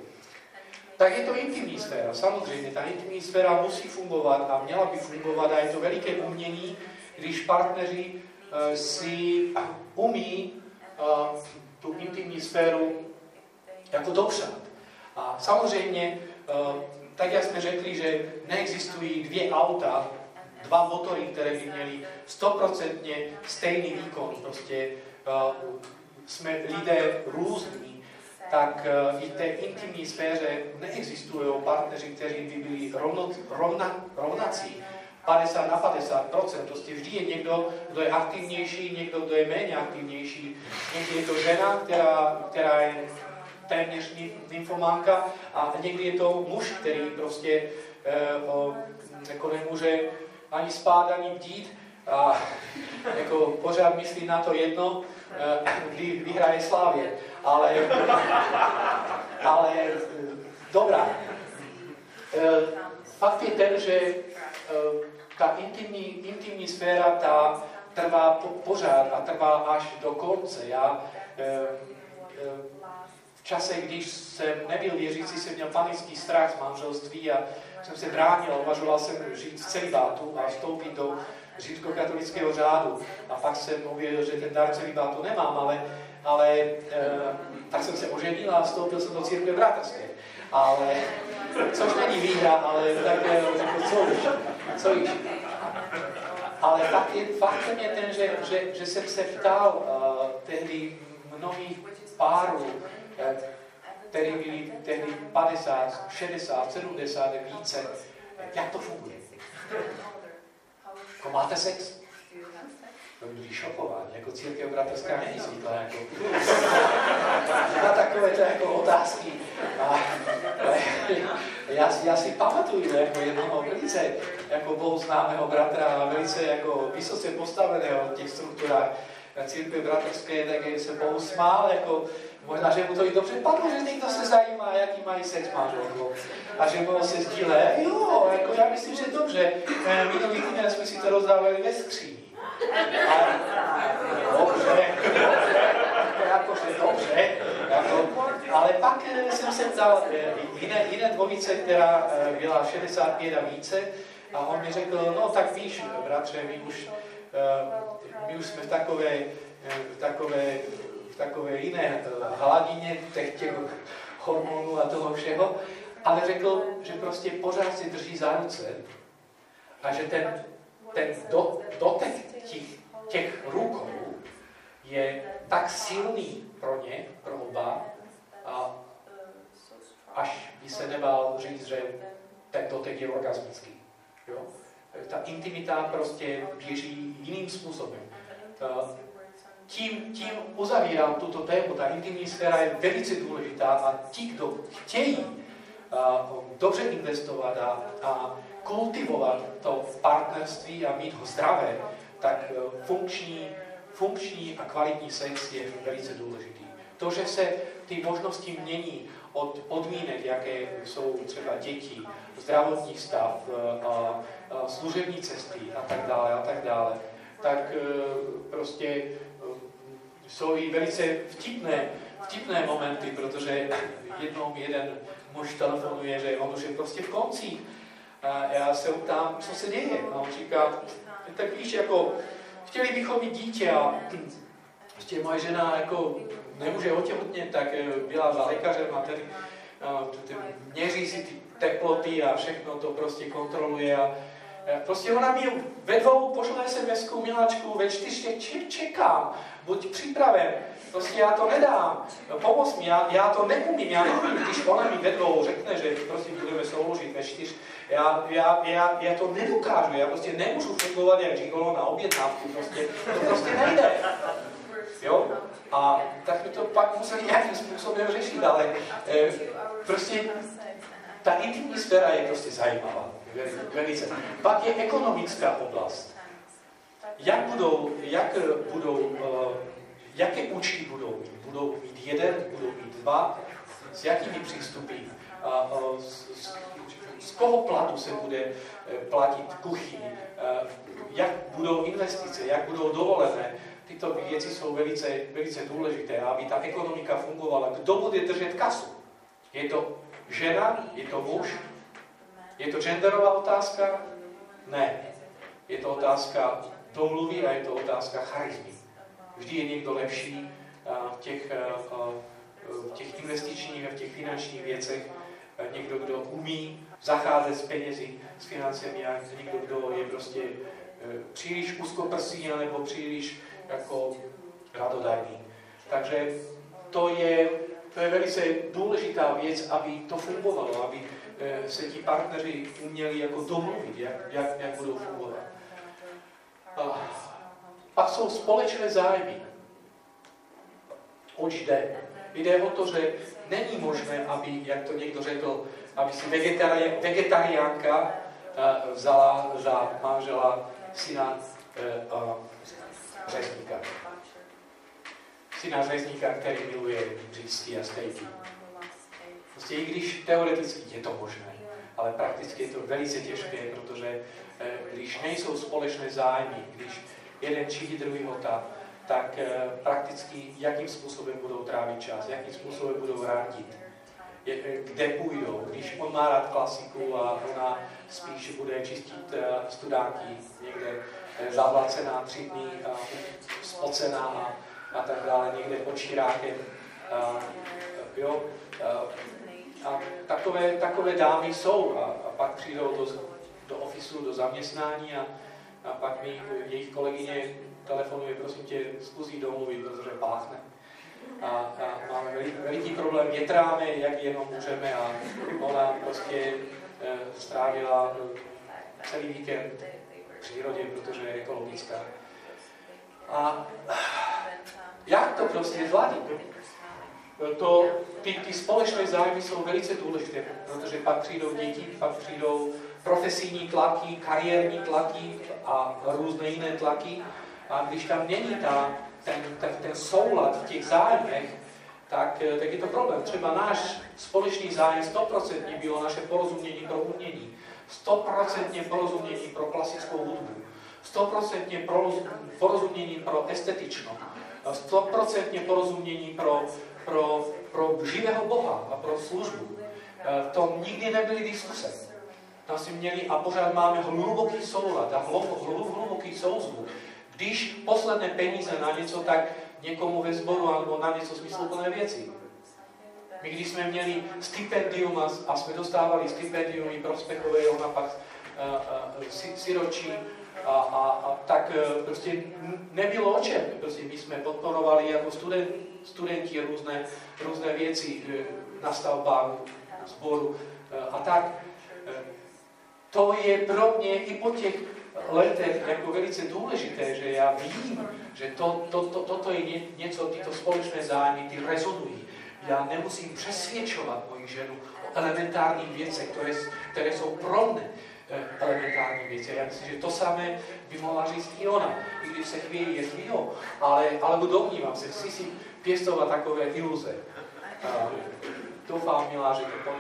Tak je to intimní sféra. Samozřejmě, ta intimní sféra musí fungovat a měla by fungovat a je to veliké umění, když partneři uh, si umí uh, tu intimní sféru jako dopřát. A samozřejmě, uh, tak jak jsme řekli, že neexistují dvě auta, dva motory, které by měly stoprocentně stejný výkon, prostě jsme lidé různí, tak uh, i v té intimní sféře neexistují partneři, kteří by byli rovno, rovna, rovnací. 50 na 50% prostě vždy je někdo, kdo je aktivnější, někdo, kdo je méně aktivnější. Někdy je to žena, která, která je téměř nymfománka a někdy je to muž, který prostě eh, o, jako nemůže ani spát, ani bdít a jako pořád myslí na to jedno, eh, kdy vyhraje Slávě. Ale, ale dobrá. Eh, fakt je ten, že ta intimní, intimní sféra ta trvá po, pořád a trvá až do konce. Já v čase, když jsem nebyl věřící, jsem měl panický strach z manželství a jsem se bránil, uvažoval jsem žít v celibátu a vstoupit do římskokatolického řádu. A pak jsem uvěděl, že ten dar celibátu nemám, ale, ale e, tak jsem se oženil a vstoupil jsem do církve bratrské. Ale, což není výhra, ale tak jako co už, co už. Ale fakt je, faktem je ten, že, že, že jsem se ptal uh, tehdy mnohých párů, který byli tehdy 50, 60, 70 více. Jak to funguje? Jako máte sex? To byli šokováni, jako církev bratrská není zvyklá, jako na takové to jako otázky. A, já, já si pamatuju jako jednoho velice jako bohu známého bratra a velice jako vysoce postaveného v těch strukturách na církve bratrské, tak se Bohu smál, jako Možná, že mu to i dobře padlo, že někdo se zajímá, jaký mají sex manželkou. A že mu se sdíle, jo, já myslím, že dobře. Eh, minulý týden jsme si to rozdávali ve skříni. dobře, jakože dobře, jako, ale pak eh, jsem se ptal eh, jiné, jiné dvojice, která byla 65 a více, a on mi řekl, no tak víš, bratře, my už, my už jsme v takové, v takové takové jiné hladině těch, těch hormonů a toho všeho, ale řekl, že prostě pořád si drží za ruce a že ten, ten do, dotek těch, těch rukou je tak silný pro ně, pro oba, a až by se nebál říct, že ten dotek je orgasmický. Jo? Ta intimita prostě běží jiným způsobem. Tím, tím uzavírám tuto tému. Ta intimní sféra je velice důležitá a ti, kdo chtějí dobře investovat a, a kultivovat to partnerství a mít ho zdravé, tak e, funkční, funkční a kvalitní sex je velice důležitý. To, že se ty možnosti mění od podmínek, jaké jsou třeba děti, zdravotní stav, e, a, a služební cesty a tak dále a tak dále, tak e, prostě jsou i velice vtipné, vtipné momenty, protože jednou jeden muž telefonuje, že už je prostě v konci. A já se ptám, co se děje. A on říká, tak víš, jako, chtěli bychom mít dítě a prostě moje žena jako nemůže otěhotnět, tak eh, byla za lékařem a tady měří si ty teploty a všechno to prostě kontroluje a Prostě ona mi ve dvou pošle sms miláčku, ve čtyř čekám, buď připraven, prostě já to nedám, pomoz mi, já, já to neumím, já neumím, když ona mi ve dvou řekne, že prostě budeme souložit ve čtyř, já, já, já, já to nedokážu, já prostě nemůžu fungovat jak žigolo na objednávku, prostě, to prostě nejde. Jo? A tak mi to pak museli nějakým způsobem řešit, ale eh, prostě ta intimní sféra je prostě zajímavá. Velice. Pak je ekonomická oblast. Jak budou, jak budou, uh, jaké účty budou mít? Budou mít jeden, budou mít dva? S jakými přístupy? Uh, uh, z, z, z koho platu se bude platit kuchyň? Jak budou investice? Jak budou dovolené? Tyto věci jsou velice, velice důležité, aby ta ekonomika fungovala. Kdo bude držet kasu? Je to žena? Je to muž? Je to genderová otázka? Ne. Je to otázka domluvy a je to otázka charizmy. Vždy je někdo lepší v těch, v těch investičních a v těch finančních věcech. Někdo, kdo umí zacházet s penězi, s financemi a někdo, kdo je prostě příliš úzkoprsý nebo příliš jako radodajný. Takže to je, to je velice důležitá věc, aby to fungovalo, aby Eh, se ti partneři uměli jako domluvit, jak, jak, jak budou fungovat. Pak jsou společné zájmy. Oč jde? Jde o to, že není možné, aby, jak to někdo řekl, aby si vegetari, vegetariánka eh, vzala za manžela syna uh, řezníka. Syna řezníka, který miluje řízky a stejky. Prostě i když teoreticky je to možné, ale prakticky je to velice těžké, protože eh, když nejsou společné zájmy, když jeden či druhý hota, tak eh, prakticky jakým způsobem budou trávit čas, jakým způsobem budou rádit, eh, kde půjdou. Když on má rád klasiku a ona spíš bude čistit studánky někde zavlacená tři dny, spocená a, a tak dále, někde pod širákem. jo, a takové, takové dámy jsou a, a pak přijdou do, do ofisu, do zaměstnání a, a pak mi jejich kolegyně telefonuje, prosím tě, zkusí domluvit, protože páchne. A, a máme veliký, problém, větráme, jak jenom můžeme a ona prostě e, strávila celý víkend v přírodě, protože je ekologická. A jak to prostě zvládit? to, ty, ty společné zájmy jsou velice důležité, protože pak přijdou děti, pak přijdou profesijní tlaky, kariérní tlaky a různé jiné tlaky. A když tam není ta, ten, ten, ten soulad v těch zájmech, tak, tak je to problém. Třeba náš společný zájem 100% bylo naše porozumění pro umění, 100% porozumění pro klasickou hudbu, 100% porozumění pro estetično, 100% porozumění pro pro, pro živého Boha a pro službu. E, to nikdy nebyly diskuse. Tam si měli a pořád máme hluboký soulad a hluboký souzvuk. Když posledné peníze na něco, tak někomu ve sboru nebo na něco smysluplné věci. My když jsme měli stipendium a, a jsme dostávali stipendium i prospekové, ona pak siročí, a, a, a tak prostě nebylo o čem. Prostě my jsme podporovali jako student, studenti různé, různé věci na stavbách, sboru a tak. To je pro mě i po těch letech jako velice důležité, že já vím, že to, to, to, toto je něco, tyto společné zájmy, ty rezonují. Já nemusím přesvědčovat moji ženu o elementárních věcech, které, které jsou pro mě eh, elementární věci. Já myslím, že to samé by mohla říct i ona, i když se chvějí, jestli jo. Ale, ale domnívám se, chci si pěstovat takové iluze. A doufám, milá, že to,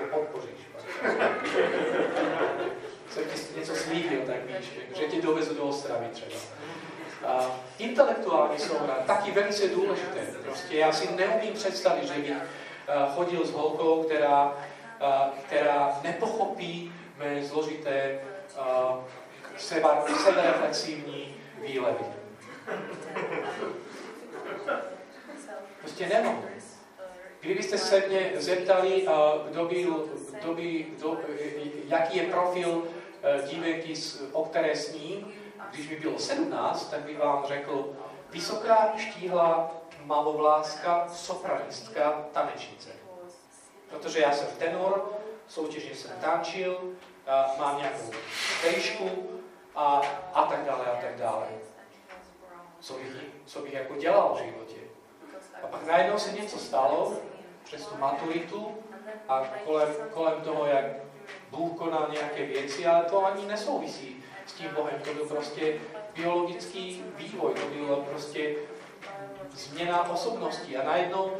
to podpoříš. Jsem ti něco slíbil, tak víš, že tě dovezu do Ostravy třeba. Uh, intelektuální souhra, taky velice důležité. Prostě já si neumím představit, že bych uh, chodil s holkou, která, uh, která nepochopí mé zložité seba, sebereflexivní výlevy. Prostě nemohu. Kdybyste se mě zeptali, kdo byl, kdo by, kdo, jaký je profil e, dívenky, o které sním, když by bylo 17, tak bych vám řekl, vysoká, štíhlá, malovláska, sopranistka, tanečnice. Protože já jsem tenor, soutěžně jsem tančil, mám nějakou tejšku a, a tak dále a tak dále. Co bych, co bych jako dělal v životě. A pak najednou se něco stalo, přes tu maturitu a kolem, kolem toho, jak Bůh konal nějaké věci, ale to ani nesouvisí s tím Bohem. To byl prostě biologický vývoj, to bylo prostě změna osobností. A najednou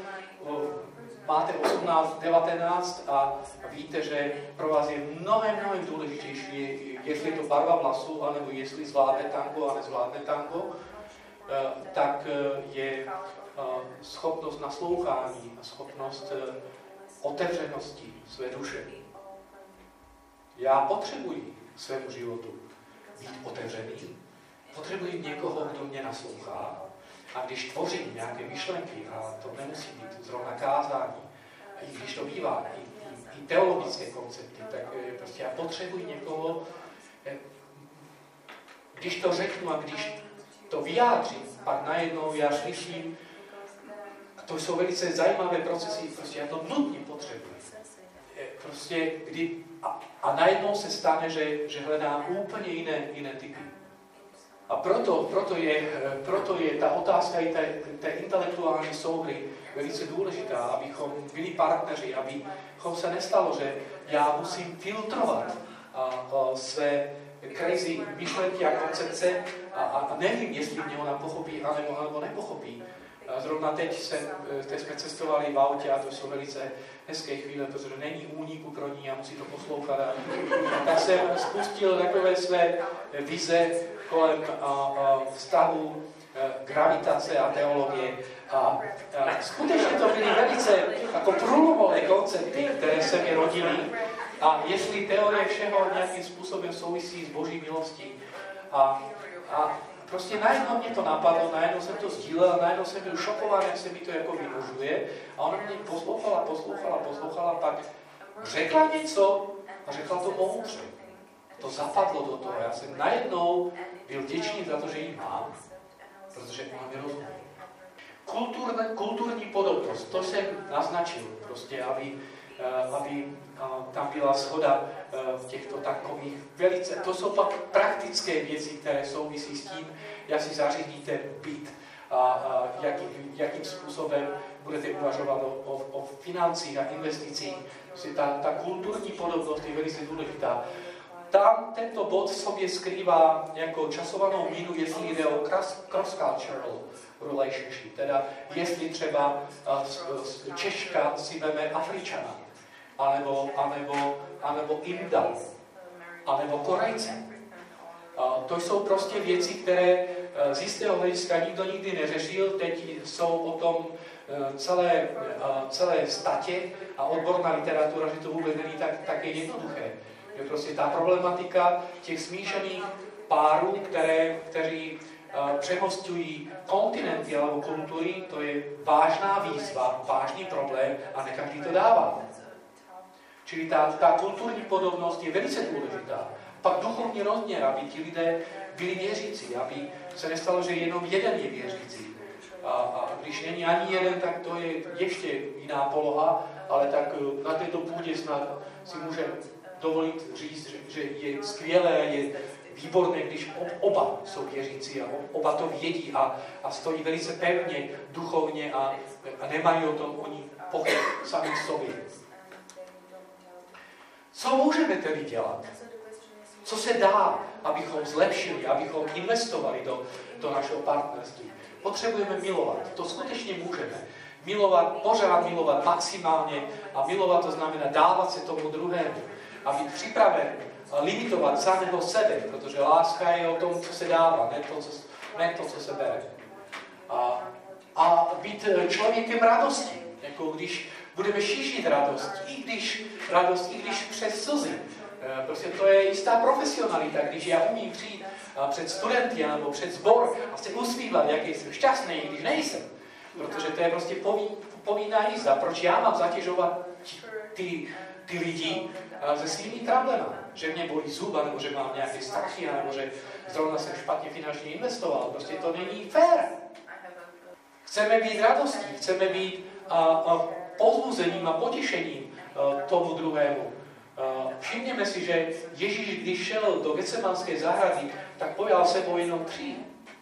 máte 18, 19 a víte, že pro vás je mnohem, mnohem důležitější, jestli je to barva vlasů, anebo jestli zvládne tango a nezvládne tango, eh, tak eh, je schopnost naslouchání a schopnost e, otevřenosti své duše. Já potřebuji svému životu být otevřený, potřebuji někoho, kdo mě naslouchá. A když tvořím nějaké myšlenky, a to nemusí být zrovna kázání, i když to bývá, i, i, i teologické koncepty, tak e, prostě já potřebuji někoho, když to řeknu a když to vyjádřím, pak najednou já slyším, to jsou velice zajímavé procesy, prostě já to nutně potřebuji. Prostě kdy, a, a najednou se stane, že, že hledám úplně jiné, jiné typy. A proto, proto, je, proto je ta otázka i té, té intelektuální souhry velice důležitá, abychom byli partneři, abychom se nestalo, že já musím filtrovat a, a své crazy myšlenky a koncepce a, a nevím, jestli mě ona pochopí, anebo, anebo nepochopí. Zrovna teď, jsem, eh, teď jsme cestovali v autě a to jsou velice hezké chvíle, protože není úniku pro ní a musí to poslouchat. A, tak jsem spustil takové své vize kolem a, a vztahu eh, gravitace a teologie. A, a skutečně to byly velice jako průlomové koncepty, které se mi rodily. A jestli teorie všeho nějakým způsobem souvisí s boží milostí. A, a prostě najednou mě to napadlo, najednou jsem to sdílel, najednou jsem byl šokován, jak se mi to jako vynožuje. A ona mě poslouchala, poslouchala, poslouchala, pak řekla něco a řekla to moudře. To zapadlo do toho. Já jsem najednou byl vděčný za to, že ji mám, protože ona mi rozumí. Kulturne, kulturní podobnost, to jsem naznačil, prostě, aby, eh, aby tam byla shoda eh, v těchto takových velice, to jsou pak praktické věci, které souvisí s tím, jak si zařídíte byt a, a jaký, jakým způsobem budete uvažovat o, o, o financích a investicích. Ta, ta kulturní podobnost je velice důležitá. Tam tento bod v sobě skrývá jako časovanou míru, jestli jde o cross-cultural relationship, teda jestli třeba Češka si veme Afričana, anebo, anebo, anebo Inda, anebo Korejce. To jsou prostě věci, které e, z jistého hlediska nikdo nikdy neřešil, teď jsou o tom e, celé, e, celé statě a odborná literatura, že to vůbec není tak, také jednoduché. Že prostě ta problematika těch smíšených párů, které, kteří přemostují kontinenty alebo kultury, to je vážná výzva, vážný problém a ne každý to dává. Čili ta, ta kulturní podobnost je velice důležitá. Pak duchovní rozměr, aby ti lidé byli věřící, aby se nestalo, že jenom jeden je věřící. A, a když není ani jeden, tak to je ještě jiná poloha, ale tak eh, na této půdě snad si můžeme dovolit říct, že, je skvělé, je výborné, když oba jsou věřící a oba to vědí a, a stojí velice pevně, duchovně a, a nemají o tom oni pochyb sami sobě. Co můžeme tedy dělat? Co se dá, abychom zlepšili, abychom investovali do, do našeho partnerství? Potřebujeme milovat. To skutečně můžeme. Milovat, pořád milovat maximálně a milovat to znamená dávat se tomu druhému a být připraven limitovat samého sebe, protože láska je o tom, co se dává, ne to, co, ne to, co se bere. A, a být člověkem radosti, jako když budeme šířit radost, i když radost, i když přes slzy. E, prostě to je jistá profesionalita, když já umím přijít před studenty nebo před sbor a se usmívat, jak jsem šťastný, když nejsem. Protože to je prostě povinná jízda. Proč já mám zatěžovat ty, ty lidi se svými trablema? Že mě bolí zuba, nebo že mám nějaké strachy, nebo že zrovna jsem špatně finančně investoval. Prostě to není fér. Chceme být radostí, chceme být a, a pozbuzením a potěšením tomu druhému. A, všimněme si, že Ježíš, když šel do Gecemanské zahrady, tak pojal sebou jenom tři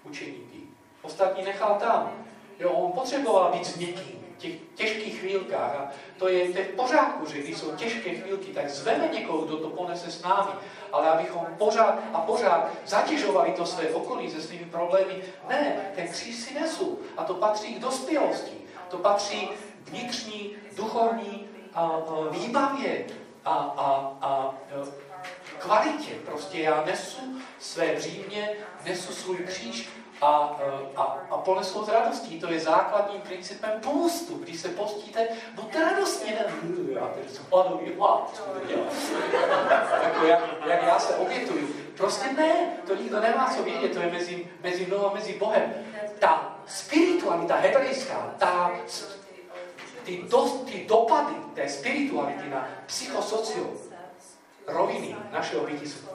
učeníky. Ostatní nechal tam. Jo, on potřeboval být s někým v těch těžkých chvílkách. A to je, to je v pořádku, že když jsou těžké chvílky, tak zveme někoho, kdo to ponese s námi. Ale abychom pořád a pořád zatěžovali to své okolí se svými problémy, ne, ten kříž si nesu. A to patří k dospělosti. To patří k vnitřní, duchovní a, a výbavě a, a, a kvalitě. Prostě já nesu své břímě, nesu svůj kříž a, a, a ponesou s radostí. To je základním principem postu. Když se postíte, buďte radostní. Ne, já teď jsem hladový, hlad, jako jak, jak já se obětuju. Prostě ne, to nikdo nemá co vědět, to je mezi, mezi mnou a mezi Bohem. Ta spiritualita hebrejská, ta, ty, do, ty dopady té spirituality na psychosociální roviny našeho bytí jsou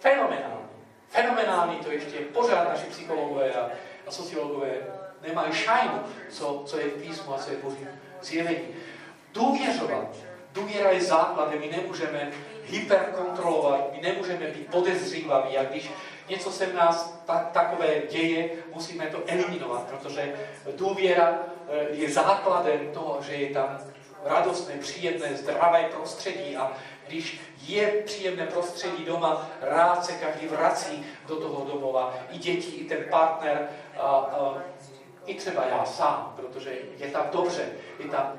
fenomenální fenomenální, to ještě pořád naši psychologové a, a sociologové nemají šajnu, co, co je v písmu a co je Boží zjevení. Důvěřovat. Důvěra je základem, my nemůžeme hyperkontrolovat, my nemůžeme být podezřívaví a když něco se v nás ta, takové děje, musíme to eliminovat, protože důvěra eh, je základem toho, že je tam radostné, příjemné, zdravé prostředí a když je příjemné prostředí doma, rád se každý vrací do toho domova. I děti, i ten partner, a, a, i třeba já sám, protože je tam dobře, je tam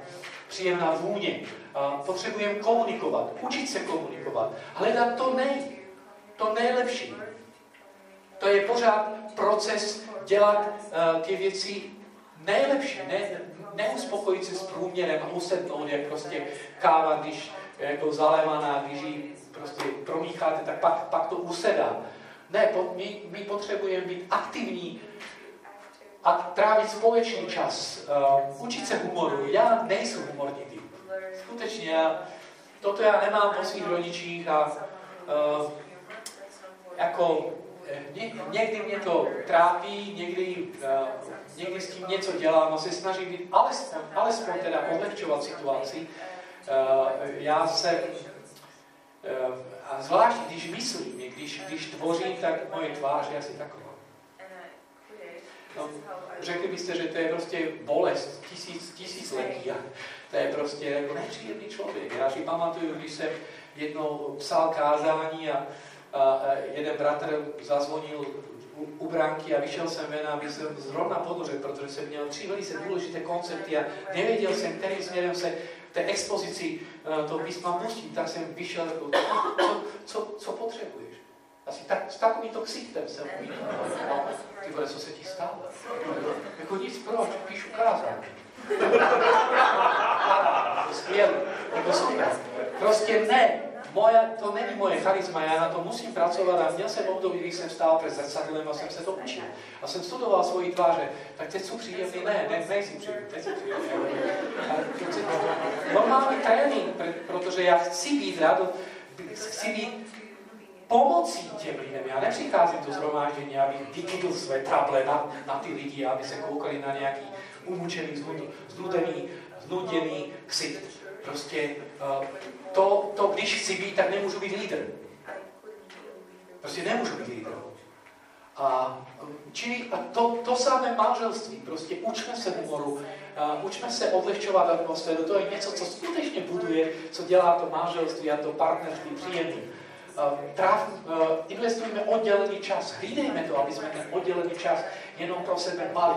příjemná vůně. Potřebujeme komunikovat, učit se komunikovat, hledat to nej, to nejlepší. To je pořád proces dělat uh, ty věci nejlepší, ne, neuspokojit se s průměrem a usednout, jak prostě káva, když jako zalévaná, když ji prostě promícháte, tak pak, pak to usedá. Ne, po, my, my potřebujeme být aktivní a trávit společný čas, uh, učit se humoru. Já nejsem humorní typ. Skutečně, já, toto já nemám po svých rodičích a uh, jako ně, někdy mě to trápí, někdy, uh, někdy s tím něco dělám a se snažím být alespoň, alespoň teda odlehčovat situaci, Eh, já se, eh, a zvlášť když myslím, když, když tvořím, tak moje tvář je asi taková. No, řekli byste, že to je prostě bolest, tisíc, tisíc letí. To je prostě jako nepříjemný člověk. Já si pamatuju, když jsem jednou psal kázání a jeden bratr zazvonil u, bránky a vyšel jsem ven, aby jsem zrovna podložil, protože jsem měl tři velice důležité koncepty a nevěděl jsem, kterým směrem se té expozici uh, toho písma pustím, tak jsem vyšel jako, co, co, co potřebuješ? Asi tak, s takovýmto ksichtem jsem uviděl. Ty vole, co se ti stalo? Jako nic, proč? Píšu kázání. Skvělé, jako super. Prostě ne. Moje, to není moje charisma, já na to musím pracovat a měl jsem období, když jsem stál před zrcadlem a jsem se to učil. A jsem studoval svoji tváře, tak teď jsou příjemný, ne, ne, nejsi příjemný, teď jsou příjemný. Normální trénink, protože já chci být rado, chci být pomocí těm lidem. Já nepřicházím do zhromáždění, abych vykydl své trable na, na ty lidi, aby se koukali na nějaký umučený, znudený, znuděný ksicht. Prostě uh, to, to, když chci být, tak nemůžu být lídr. Prostě nemůžu být lídr. A, čili a to, to samé manželství, prostě učme se humoru, uh, učme se odlehčovat atmosféru, to je něco, co skutečně buduje, co dělá to manželství a to partnerství příjemný. Uh, investujeme oddělený čas, hlídejme to, aby jsme ten oddělený čas jenom pro sebe mali.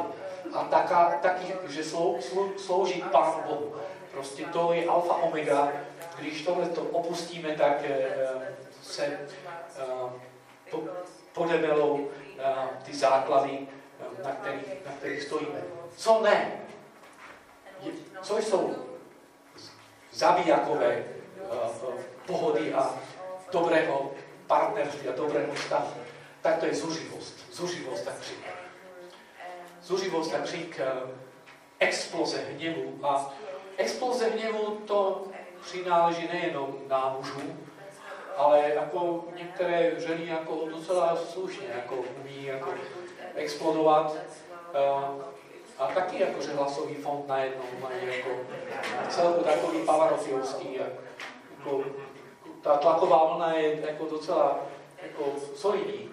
A taká, taky, že slou, slou, slouží Pánu Bohu. Prostě to je alfa omega. Když tohle to opustíme, tak eh, se eh, podemelou eh, ty základy, na kterých, na kterých stojíme. Co ne? Co jsou zabijakové pohody a dobrého partnerství a dobrého vztahu? Tak to je zuživost. Zuživost a křik. Zuživost a křik, exploze hněvu a exploze hněvu to přináleží nejenom na mužů, ale jako některé ženy jako docela slušně jako umí jako explodovat. Uh, a taky jako, že hlasový fond najednou mají jako celku takový pavarofiovský. Jako, ta tlaková vlna je jako docela jako solidní.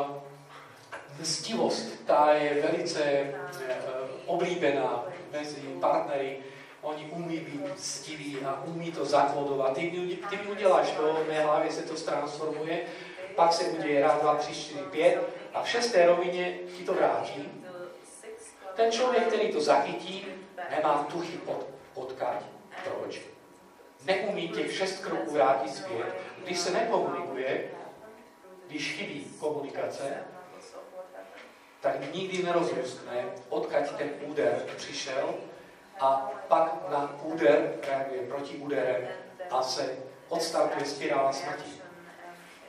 Uh, mstivost, ta je velice uh, oblíbená mezi partnery Oni umí být stiví a umí to zakódovat. Ty, ty mi uděláš to, v mé hlavě se to transformuje, pak se uděje raz, dva, tři, čtyři, pět a v šesté rovině ti to vrátí. Ten člověk, který to zachytí, nemá tuchy pod, odkáď. Proč? Neumí těch šest kroků vrátit zpět. Když se nekomunikuje, když chybí komunikace, tak nikdy nerozluskne, odkaď ten úder přišel a pak na úder reaguje proti úderem a se odstartuje spirála smrti.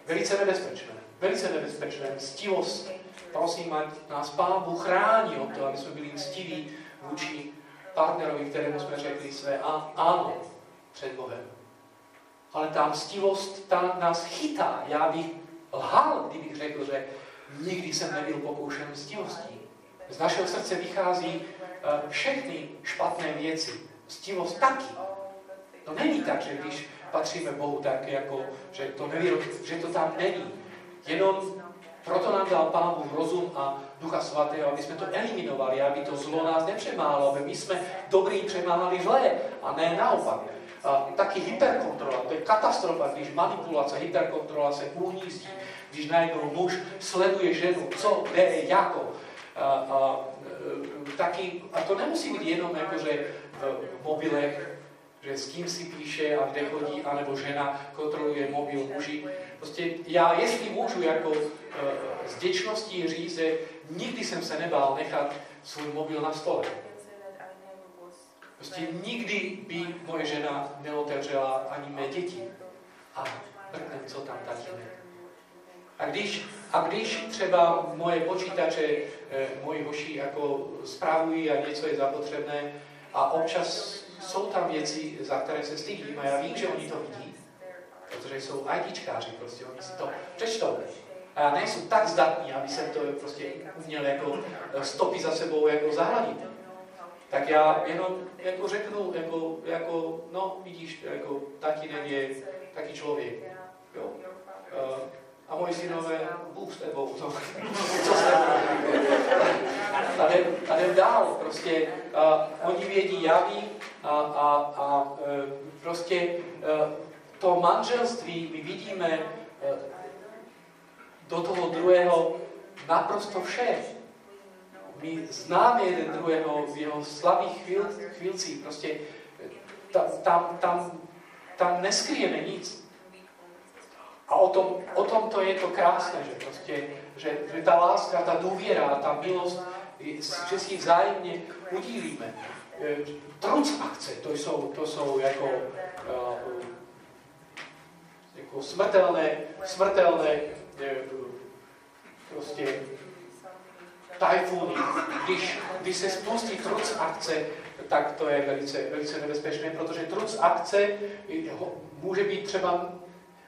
Velice nebezpečné. Velice nebezpečné. Mstivost. Prosím, ať nás Pán Bůh chrání od toho, aby jsme byli mstiví vůči partnerovi, kterému jsme řekli své ano před Bohem. Ale ta mstivost, ta nás chytá. Já bych lhal, kdybych řekl, že nikdy jsem nebyl pokoušen mstivostí. Z našeho srdce vychází všechny špatné věci. Stivost taky. To není tak, že když patříme Bohu, tak jako, že to, neví, že to tam není. Jenom proto nám dal Pán Bůh rozum a Ducha Svatého, aby jsme to eliminovali, aby to zlo nás nepřemálo, aby my jsme dobrý přemáhali zlé a ne naopak. A taky hyperkontrola, to je katastrofa, když manipulace, hyperkontrola se uhnízdí, když najednou muž sleduje ženu, co, kde, jako. A, a Eh, taky, a to nemusí být jenom jako, že v mobilech, že s kým si píše a kde chodí, anebo žena kontroluje mobil muži. Prostě já, jestli můžu jako uh, s děčností říct, že nikdy jsem se nebál nechat svůj mobil na stole. Prostě nikdy by moje žena neotevřela ani mé děti. A mrknem, co tam tatínek. A když, a když třeba moje počítače, eh, moji hoši jako spravují a něco je zapotřebné a občas jsou tam věci, za které se stydím a já vím, že oni to vidí, protože jsou ITčkáři, prostě oni si to přečtou. A já nejsem tak zdatný, aby jsem to prostě uměl jako eh, stopy za sebou jako zahladit. Tak já jenom jako řeknu, jako, jako no vidíš, jako tatínek je taky člověk. Jo? Uh, a moji synové, Bůh s tebou, to, co se a jdem dál, prostě a, oni vědí, já vím a, a, a e, prostě e, to manželství my vidíme e, do toho druhého naprosto vše. My známe jeden druhého v jeho slabých chvíl, chvílcích, prostě tam, tam, tam, tam neskryjeme nic. A o tom, o tom to je to krásné, že prostě, že, že ta láska, ta důvěra, ta milost, že si vzájemně udílíme. E, truc akce, to jsou, to jsou jako uh, jako smrtelné, smrtelné e, prostě tajfuny. Když, když se spustí truc akce, tak to je velice, velice nebezpečné, protože truc akce může být třeba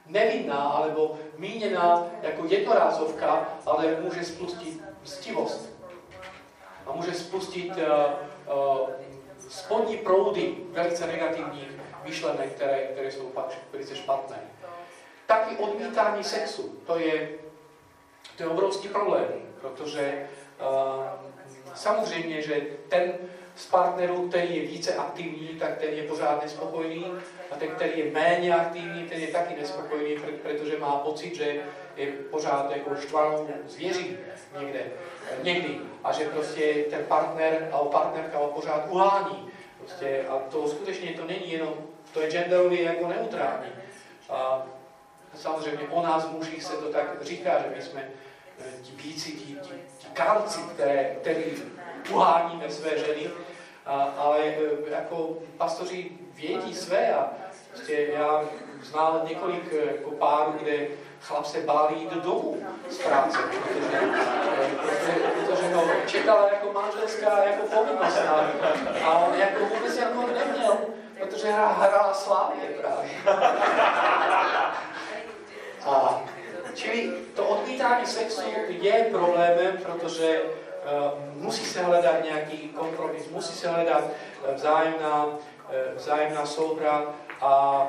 nevinná alebo míněná jako jednorázovka, ale může spustit mstivost. A může spustit uh, uh, spodní proudy velice negativních myšlenek, které, které jsou pak velice špatné. Taky odmítání sexu, to je, to je obrovský problém, protože uh, samozřejmě, že ten z partnerů, který je více aktivní, tak ten je pořád nespokojený a ten, který je méně aktivní, ten je taky nespokojený, protože má pocit, že je pořád jako štvanou zvěří někde, někdy a že prostě ten partner a partnerka ho pořád uhání. Prostě, a to skutečně to není jenom, to je genderově jako neutrální. A samozřejmě o nás mužích se to tak říká, že my jsme eh, ti víci, ti, ti, ti kalci, které, který uháníme své ženy, a, ale e, jako pastoři vědí své a prostě já znal několik e, jako párů, kde chlap se bálí jít domů z práce, protože, e, protože, protože no, čekala jako manželská jako povinnost a, a on jako vůbec jako neměl, protože hrála Slávě právě. A, čili to odmítání sexu je problémem, protože musí se hledat nějaký kompromis, musí se hledat eh, vzájemná, eh, vzájemná souhra a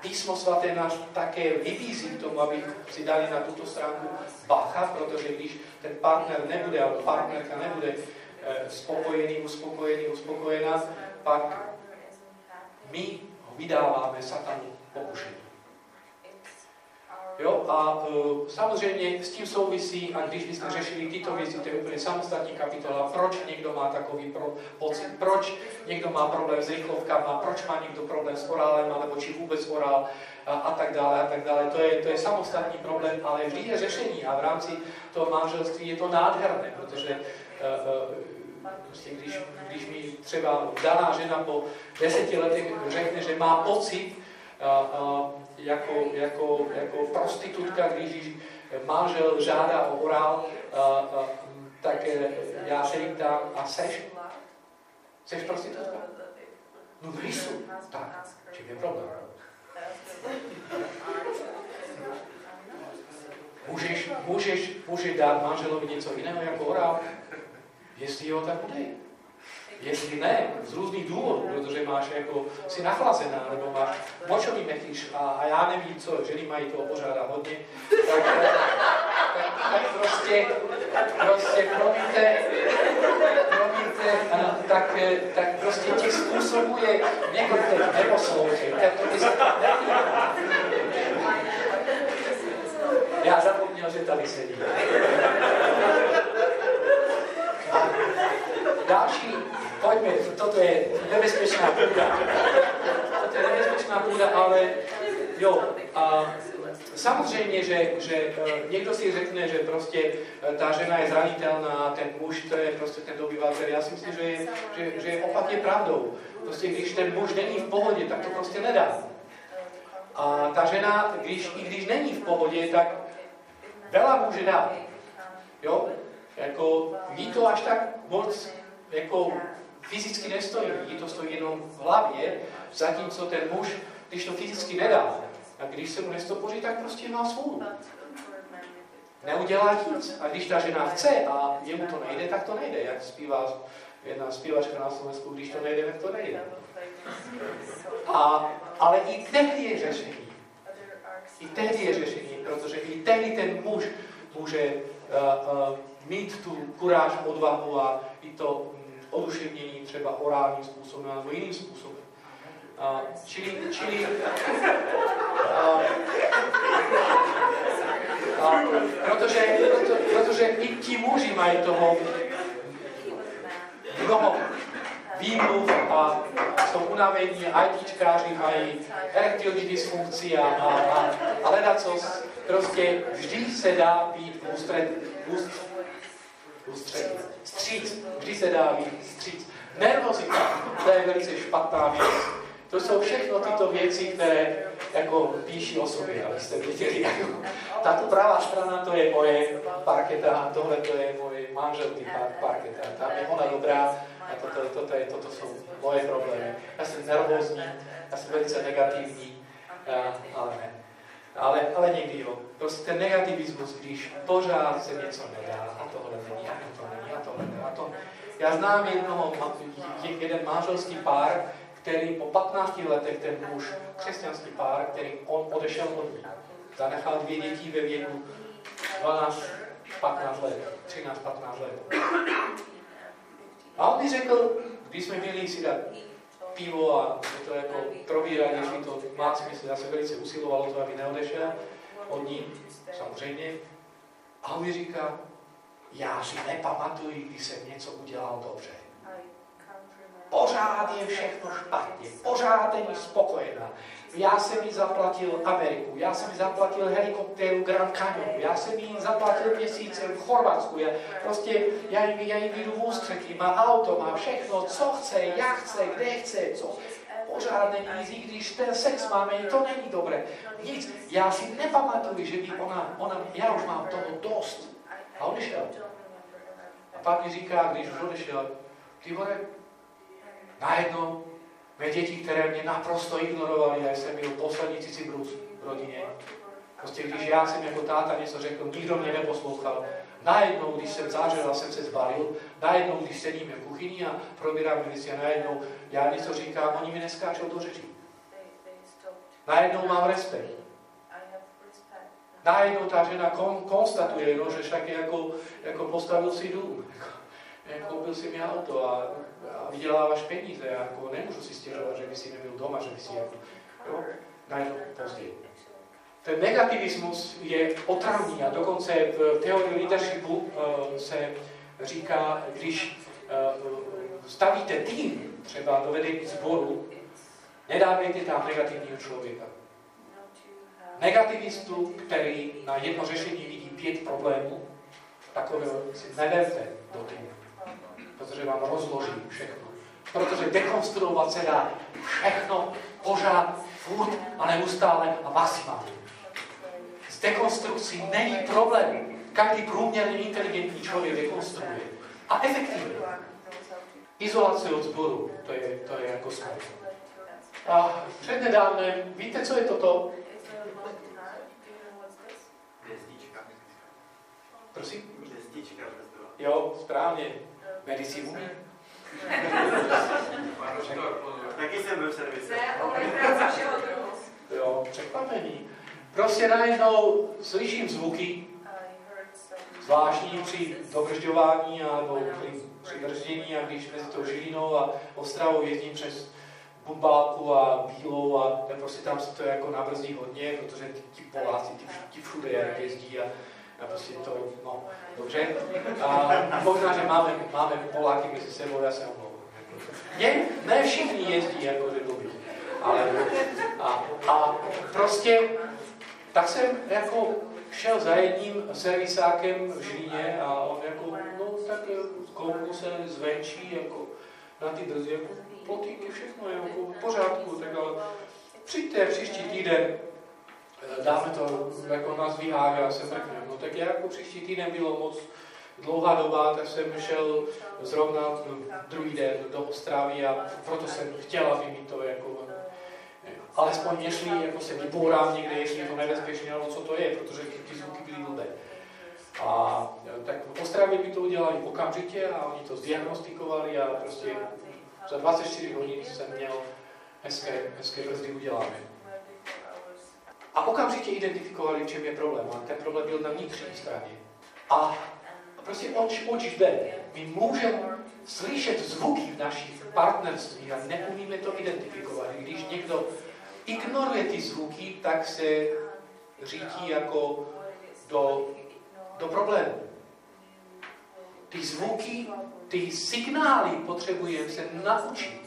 písmo svaté nás také vybízí k tomu, aby si dali na tuto stránku bacha, protože když ten partner nebude, alebo partnerka nebude spokojený, uspokojený, uspokojená, pak my vydáváme satanu pokušení. Jo? A uh, samozřejmě s tím souvisí, a když bychom řešili tyto věci, to je úplně samostatní kapitola, proč někdo má takový pro, pocit, proč někdo má problém s rychlovkama, proč má někdo problém s orálem, alebo či vůbec orál a, a tak dále, a tak dále. To je, to je samostatný problém, ale vždy je řešení a v rámci toho manželství je to nádherné, protože uh, prostě když, když mi třeba daná žena po deseti letech řekne, že má pocit, jako, jako, jako prostitutka, když manžel žádá o orál, tak e, já se jim ptám, a seš? Seš prostitutka? No nejsou. Tak, čím je problém? Můžeš, můžeš, můžeš dát manželovi něco jiného jako orál? Jestli jo, tak udej. Jestli ne, z různých důvodů, protože máš jako, si nachlazená, nebo máš močový metíš a, a já nevím co, ženy mají toho pořádat hodně, tak, tak, tak prostě, prostě promiňte, promiňte, a, tak, tak prostě ti způsobuje někdo neposlouchej. Já zapomněl, že tady sedí. další pojďme, toto je nebezpečná půda. Toto je nebezpečná půda, ale jo, a samozřejmě, že, že eh, někdo si řekne, že prostě eh, ta žena je zranitelná, ten muž, to je prostě ten dobyvatel. Já si myslím, že, je, že, že opak je pravdou. Prostě když ten muž není v pohodě, tak to prostě nedá. A ta žena, když, i když není v pohodě, tak veľa může dát. Jo? Jako ví to až tak moc jako fyzicky nestojí, jí to stojí jenom v hlavě, zatímco ten muž, když to fyzicky nedá, a když se mu nestopoří, tak prostě má svou. Neudělá nic. A když ta žena chce a jemu to nejde, tak to nejde. Jak zpívá jedna zpívačka na Slovensku, když to nejde, tak to nejde. A, ale i tehdy je řešení. I tehdy je řešení, protože i tehdy ten muž může uh, uh, mít tu kuráž, odvahu a i to oduševnění třeba orálním způsobem nebo jiným způsobem. A, čili, čili a, a, protože, proto, protože i ti muži mají toho mnoho výmluv a jsou unavení, ITčkáři mají erektilní dysfunkci a, a, a, a ledacos. Prostě vždy se dá být ústřed, ústřed, stříc, vždy se dá být stříc. Nervozita, to je velice špatná věc. To jsou všechno tyto věci, které jako píší o sobě, abyste věděli. Jako, tato pravá strana to je moje parketa a tohle to je moje manželky parketa. Tam je ona dobrá a toto, toto, je, toto jsou moje problémy. Já jsem nervózní, já jsem velice negativní, ale ne. Ale, ale někdy jo. Prostě ten negativismus, když pořád se něco nedá a tohle není, a to není, a tohle není, a to. Já znám jednoho, jeden manželský pár, který po 15 letech, ten muž, křesťanský pár, který on odešel od ní. Zanechal dvě děti ve věku 12, 15 let, 13, 15 let. A on mi řekl, když jsme měli si dát pivo a je to jako probírali, jestli to má smysl. Já jsem velice usiloval o to, aby neodešel od ní, samozřejmě. A on mi říká, já si nepamatuji, když jsem něco udělal dobře. Pořád je všechno špatně, pořád není spokojená. Já jsem jí zaplatil Ameriku, já jsem jí zaplatil helikoptéru Grand Canyon, já jsem jí zaplatil měsíce v Chorvatsku, já, prostě já jí, já jí vyjdu v ústřetí, má auto, má všechno, co chce, jak chce, kde chce, co. Pořád není nic, i když ten sex máme, to není dobré. Nic, já si nepamatuju, že by ona, ona, já už mám toho dost. A odešel. A pak mi říká, když už odešel, ty vole, najednou Mé děti, které mě naprosto ignorovali, já jsem byl poslední cicibrus v rodině. Prostě když já jsem jako táta něco řekl, nikdo mě neposlouchal. Najednou, když jsem zářil a jsem se zbalil, najednou, když sedíme v kuchyni a probíráme věci a najednou já něco říkám, oni mi neskáčou do řeči. Najednou mám respekt. Najednou ta žena kon, konstatuje, no, že však jako, jako postavil si dům. Jako, koupil si mi auto a a vyděláváš peníze, jako nemůžu si stěžovat, že by si nebyl doma, že by si jako, jo, najednou později. Ten negativismus je otravný a dokonce v teorii leadershipu uh, se říká, když uh, stavíte tým třeba do vedení sboru, nedávejte tam negativního člověka. Negativistu, který na jedno řešení vidí pět problémů, takového si neberte do týmu protože vám rozloží všechno. Protože dekonstruovat se dá všechno, pořád, furt a neustále a maximálně. S dekonstrukcí není problém. Každý průměrně inteligentní člověk dekonstruuje. A efektivně. Izolace od zboru, to je, to je jako smrt. A přednedávnem, víte, co je toto? Prosím? Jo, správně. Medicínu umí? Taky jsem byl v servise. Jo, překvapení. Prostě najednou slyším zvuky, zvláštní při dobržďování nebo při, při brždění a když mezi tou Žilinou a Ostravou jezdím přes Bumbálku a Bílou a prostě tam se to jako nabrzdí hodně, protože ti, ti Poláci, ti, ti všude jezdí a a prostě to, no, dobře. A možná, že máme, máme Poláky mezi sebou, já se omlouvám. Ne, ne všichni jezdí jako dobrý. Ale, a, a prostě tak jsem jako šel za jedním servisákem v Žlíně a on jako, no tak kouknu se zvenčí, jako na ty brzy, jako plotýky, všechno je jako v pořádku, tak ale přijďte příští týden, dáme to jako nás vyhága, se mrkneme. No tak já jako příští týden bylo moc dlouhá doba, tak jsem šel zrovna druhý den do Ostravy a proto jsem chtěl, aby mi to jako alespoň nešli, jako se vybourám někde, jestli je to nebezpečné, nebo co to je, protože ty, ty zvuky byly blbé. A tak v Ostravě by to udělali okamžitě a oni to zdiagnostikovali a prostě za 24 hodin jsem měl hezké, hezké brzdy udělané. A okamžitě identifikovali, v čem je problém. A ten problém byl na vnitřní straně. A prostě oč, oč jde. My můžeme slyšet zvuky v našich partnerství a neumíme to identifikovat. Když někdo ignoruje ty zvuky, tak se řídí jako do, do problému. Ty zvuky, ty signály potřebujeme se naučit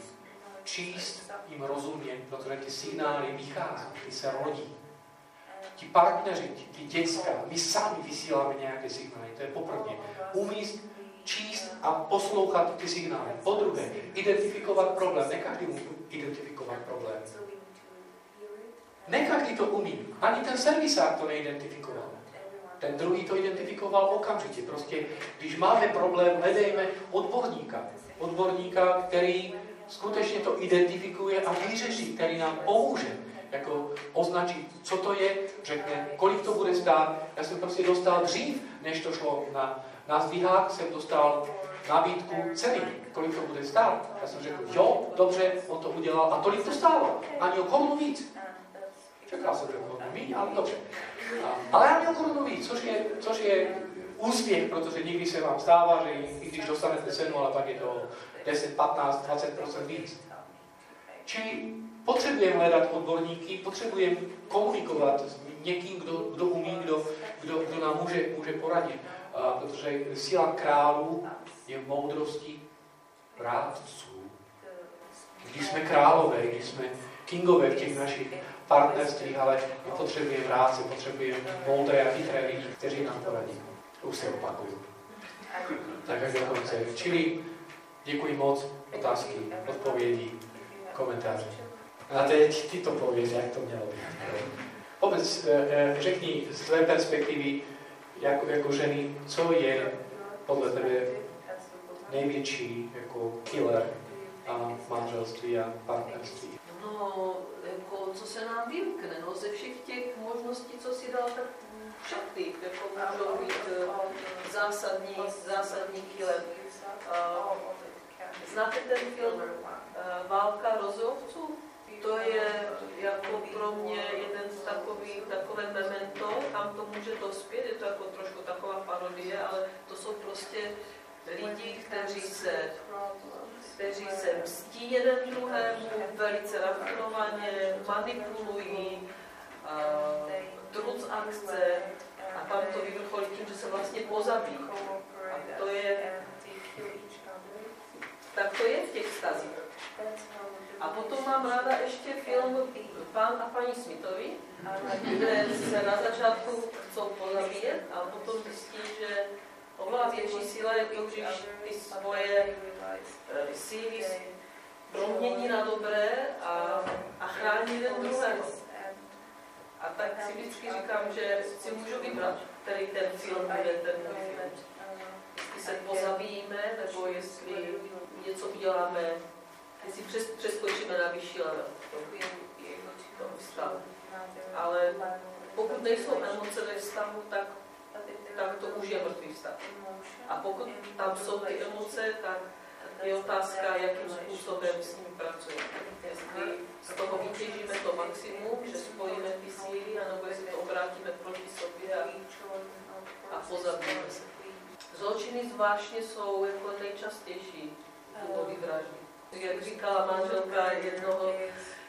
číst, jim rozumět, protože ty signály vychází, ty se rodí ti partneři, ti, ti děcka, my sami vysíláme nějaké signály, to je poprvé. Umíst číst a poslouchat ty signály. Po druhé, identifikovat problém. Ne každý může identifikovat problém. Ne každý to umí. Ani ten servisák to neidentifikoval. Ten druhý to identifikoval okamžitě. Prostě, když máme problém, hledejme odborníka. Odborníka, který skutečně to identifikuje a vyřeší, který nám pomůže jako označit, co to je, řekne, kolik to bude stát. Já jsem prostě dostal dřív, než to šlo na, na zdvihák, jsem dostal nabídku ceny, kolik to bude stát. Já jsem řekl, jo, dobře, on to udělal a tolik to stálo. Ani o korunu víc. Čekal jsem, že korunu méně, ale dobře. Ale ani o korunu víc, což je, což je úspěch, protože někdy se vám stává, že i když dostanete cenu, ale pak je to 10, 15, 20% víc. Čili potřebujeme hledat odborníky, potřebujeme komunikovat s někým, kdo, kdo umí, kdo, kdo, kdo nám může, může poradit. A, protože síla králů je v moudrosti rádců. Když jsme králové, když jsme kingové v těch našich partnerstvích, ale potřebujeme rádce, potřebujeme moudré a chytré lidi, kteří nám poradí. Už se opakuju. Tak jak do konce. Čili děkuji moc, otázky, odpovědi, komentáře. A teď ty to pověď, jak to mělo být. Povedz, eh, eh, řekni z tvé perspektivy, jako, jako ženy, co je podle tebe největší jako killer a manželství a partnerství? No, jako, co se nám vymkne, no, ze všech těch možností, co si dal, tak všechny jako můžou být eh, zásadní, zásadní killer. Znáte ten film Válka rozhodců? To je jako pro mě jeden z takových, takové memento, kam to může dospět, je to jako trošku taková parodie, ale to jsou prostě lidi, kteří se, kteří se mstí jeden druhému, velice rafinovaně, manipulují, truc akce a tam to vyvrcholí tím, že se vlastně pozabíjí. A to je, tak to je v těch stazích. A potom mám ráda ještě film Pán a paní Smithovi, kde se na začátku chcou pozabíjet a potom zjistí, že oveľa větší síla je když ty svoje eh, síly promění na dobré a, a chrání jeden druhého. A tak si vždycky říkám, že si můžu vybrat, který ten film bude ten můj film. Jestli se pozabijíme, nebo jestli něco uděláme jestli přes, přeskočíme na vyšší level toho vztahu. Ale pokud nejsou emoce ve vztahu, tak, tak to už je mrtvý vztah. A pokud tam jsou ty emoce, tak je otázka, jakým způsobem s nimi pracujeme. Jestli z toho vytěžíme to maximum, že spojíme ty síly, anebo jestli to obrátíme proti sobě a, a pozabijeme se. Zločiny zvláštně jsou jako nejčastější důvody vraždy jak říkala manželka jednoho,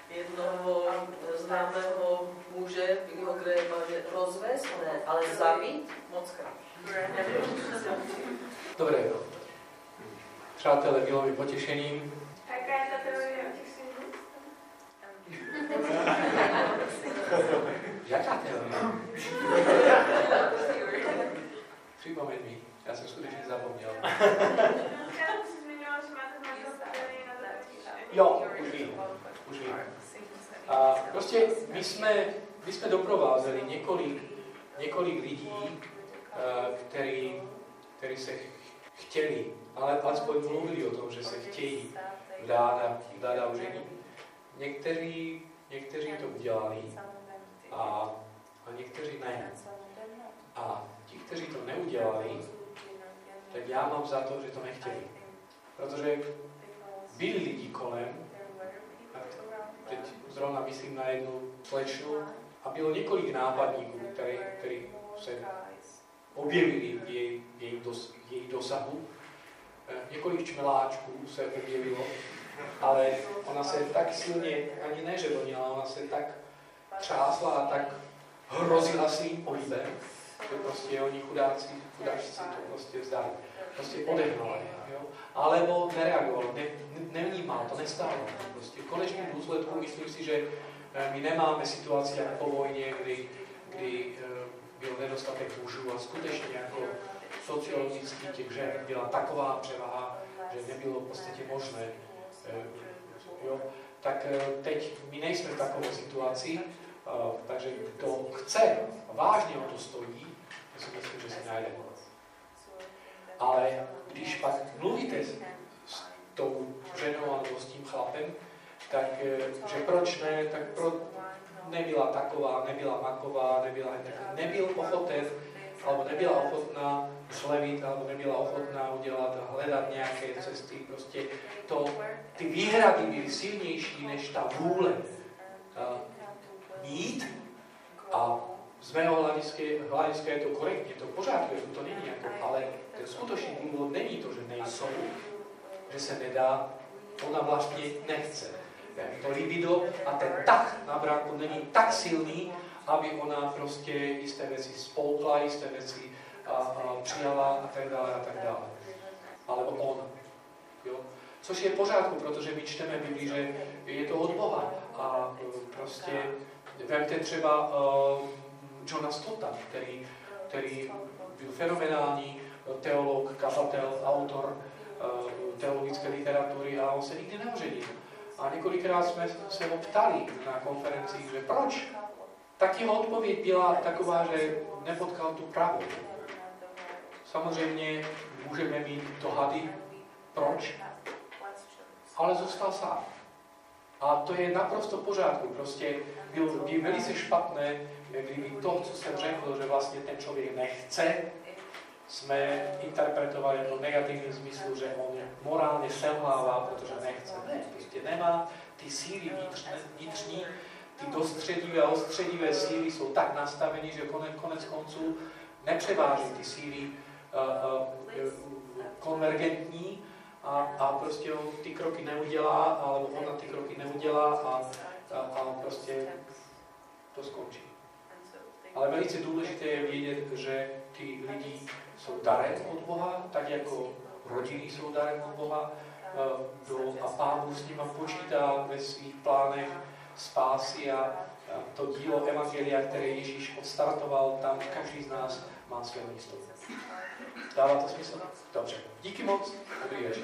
jednoho známého muže, Grahama, že rozvést ne, ale zabít moc krát. Dobré. Přátelé, bylo mi potěšením. Jaká je ta teorie o těch Jaká teorie? Připomeň mi, já jsem skutečně zapomněl. Jo, už vím. Už vím. A prostě my jsme, my jsme doprovázeli několik, několik lidí, eh, který, který se chtěli, ale alespoň mluvili o tom, že se chtějí vdát a, vdát a Někteří, někteří to udělali a, a někteří ne. A ti, kteří to neudělali, tak já mám za to, že to nechtěli. Protože byli lidi kolem, teď zrovna myslím na jednu slečnu, a bylo několik nápadníků, který, který se objevili v její, její, dos, její dosahu. Eh, několik čmeláčků se objevilo, ale ona se tak silně, ani ne, že donila, ona se tak třásla a tak hrozila svým pohybem, že prostě oni chudáci, chudáci to prostě vzdali. Prostě odehnala jo? Alebo nereagoval, ne, nevnímal, to nestálo. Prostě v konečném důsledku myslím si, že eh, my nemáme situaci jako po vojně, kdy, kdy eh, byl nedostatek mužů a skutečně jako sociologicky těch žen byla taková převaha, že nebylo v podstatě možné. eh, Jo? Tak teď my nejsme v takové situaci, takže kdo chce, vážně o to stojí, já si myslím, že si najde. Ale když pak mluvíte s, tou ženou alebo s tím chlapem, tak eh, že proč ne, tak pro, nebyla taková, nebyla maková, nebyla, nebyl ochoten, alebo nebyla ochotná zlevit, alebo nebyla ochotná udělat, hledat nějaké cesty. Prostě to, ty výhrady byly silnější než ta vůle uh, mít a z mého hlediska, je to korektně, to v pořádku, je to není jako, ale ten skutečný důvod není to, že nejsou, že se nedá, ona vlastně nechce. To libido a ten tak na bráku není tak silný, aby ona prostě jisté věci spolkla, jisté věci a, a přijala a tak dále a tak dále. Alebo on. Jo? Což je pořádku, protože my čteme Biblii, že je to od Boha. A e, prostě vemte třeba uh, Johna Stotta, který, který byl fenomenální teolog, kazatel, autor uh, teologické literatury a on se nikdy neoženil. A několikrát jsme se ho ptali na konferencích, že proč? Tak jeho odpověď byla taková, že nepotkal tu pravou. Samozřejmě můžeme mít dohady, proč, ale zůstal sám. A to je naprosto v pořádku. Prostě bylo by velice špatné, kdyby to, co jsem řekl, že vlastně ten člověk nechce, jsme interpretovali to negativním smyslu, že on morálně selhává, protože nechce. Ne, prostě nemá ty síly vnitřní, ty dostředivé a ostředivé síly jsou tak nastaveny, že konec, konec konců nepřeváží ty síly uh, uh, konvergentní a, a prostě on ty kroky neudělá, alebo ona ty kroky neudělá a, a, a prostě to skončí. Ale velice důležité je vědět, že ty lidi jsou darem od Boha, tak jako rodiny jsou darem od Boha, do, a Pán s nimi počítá ve svých plánech spásy a to dílo Evangelia, které Ježíš odstartoval, tam každý z nás má své místo. Dává to smysl? Dobře. Díky moc. Dobrý večer.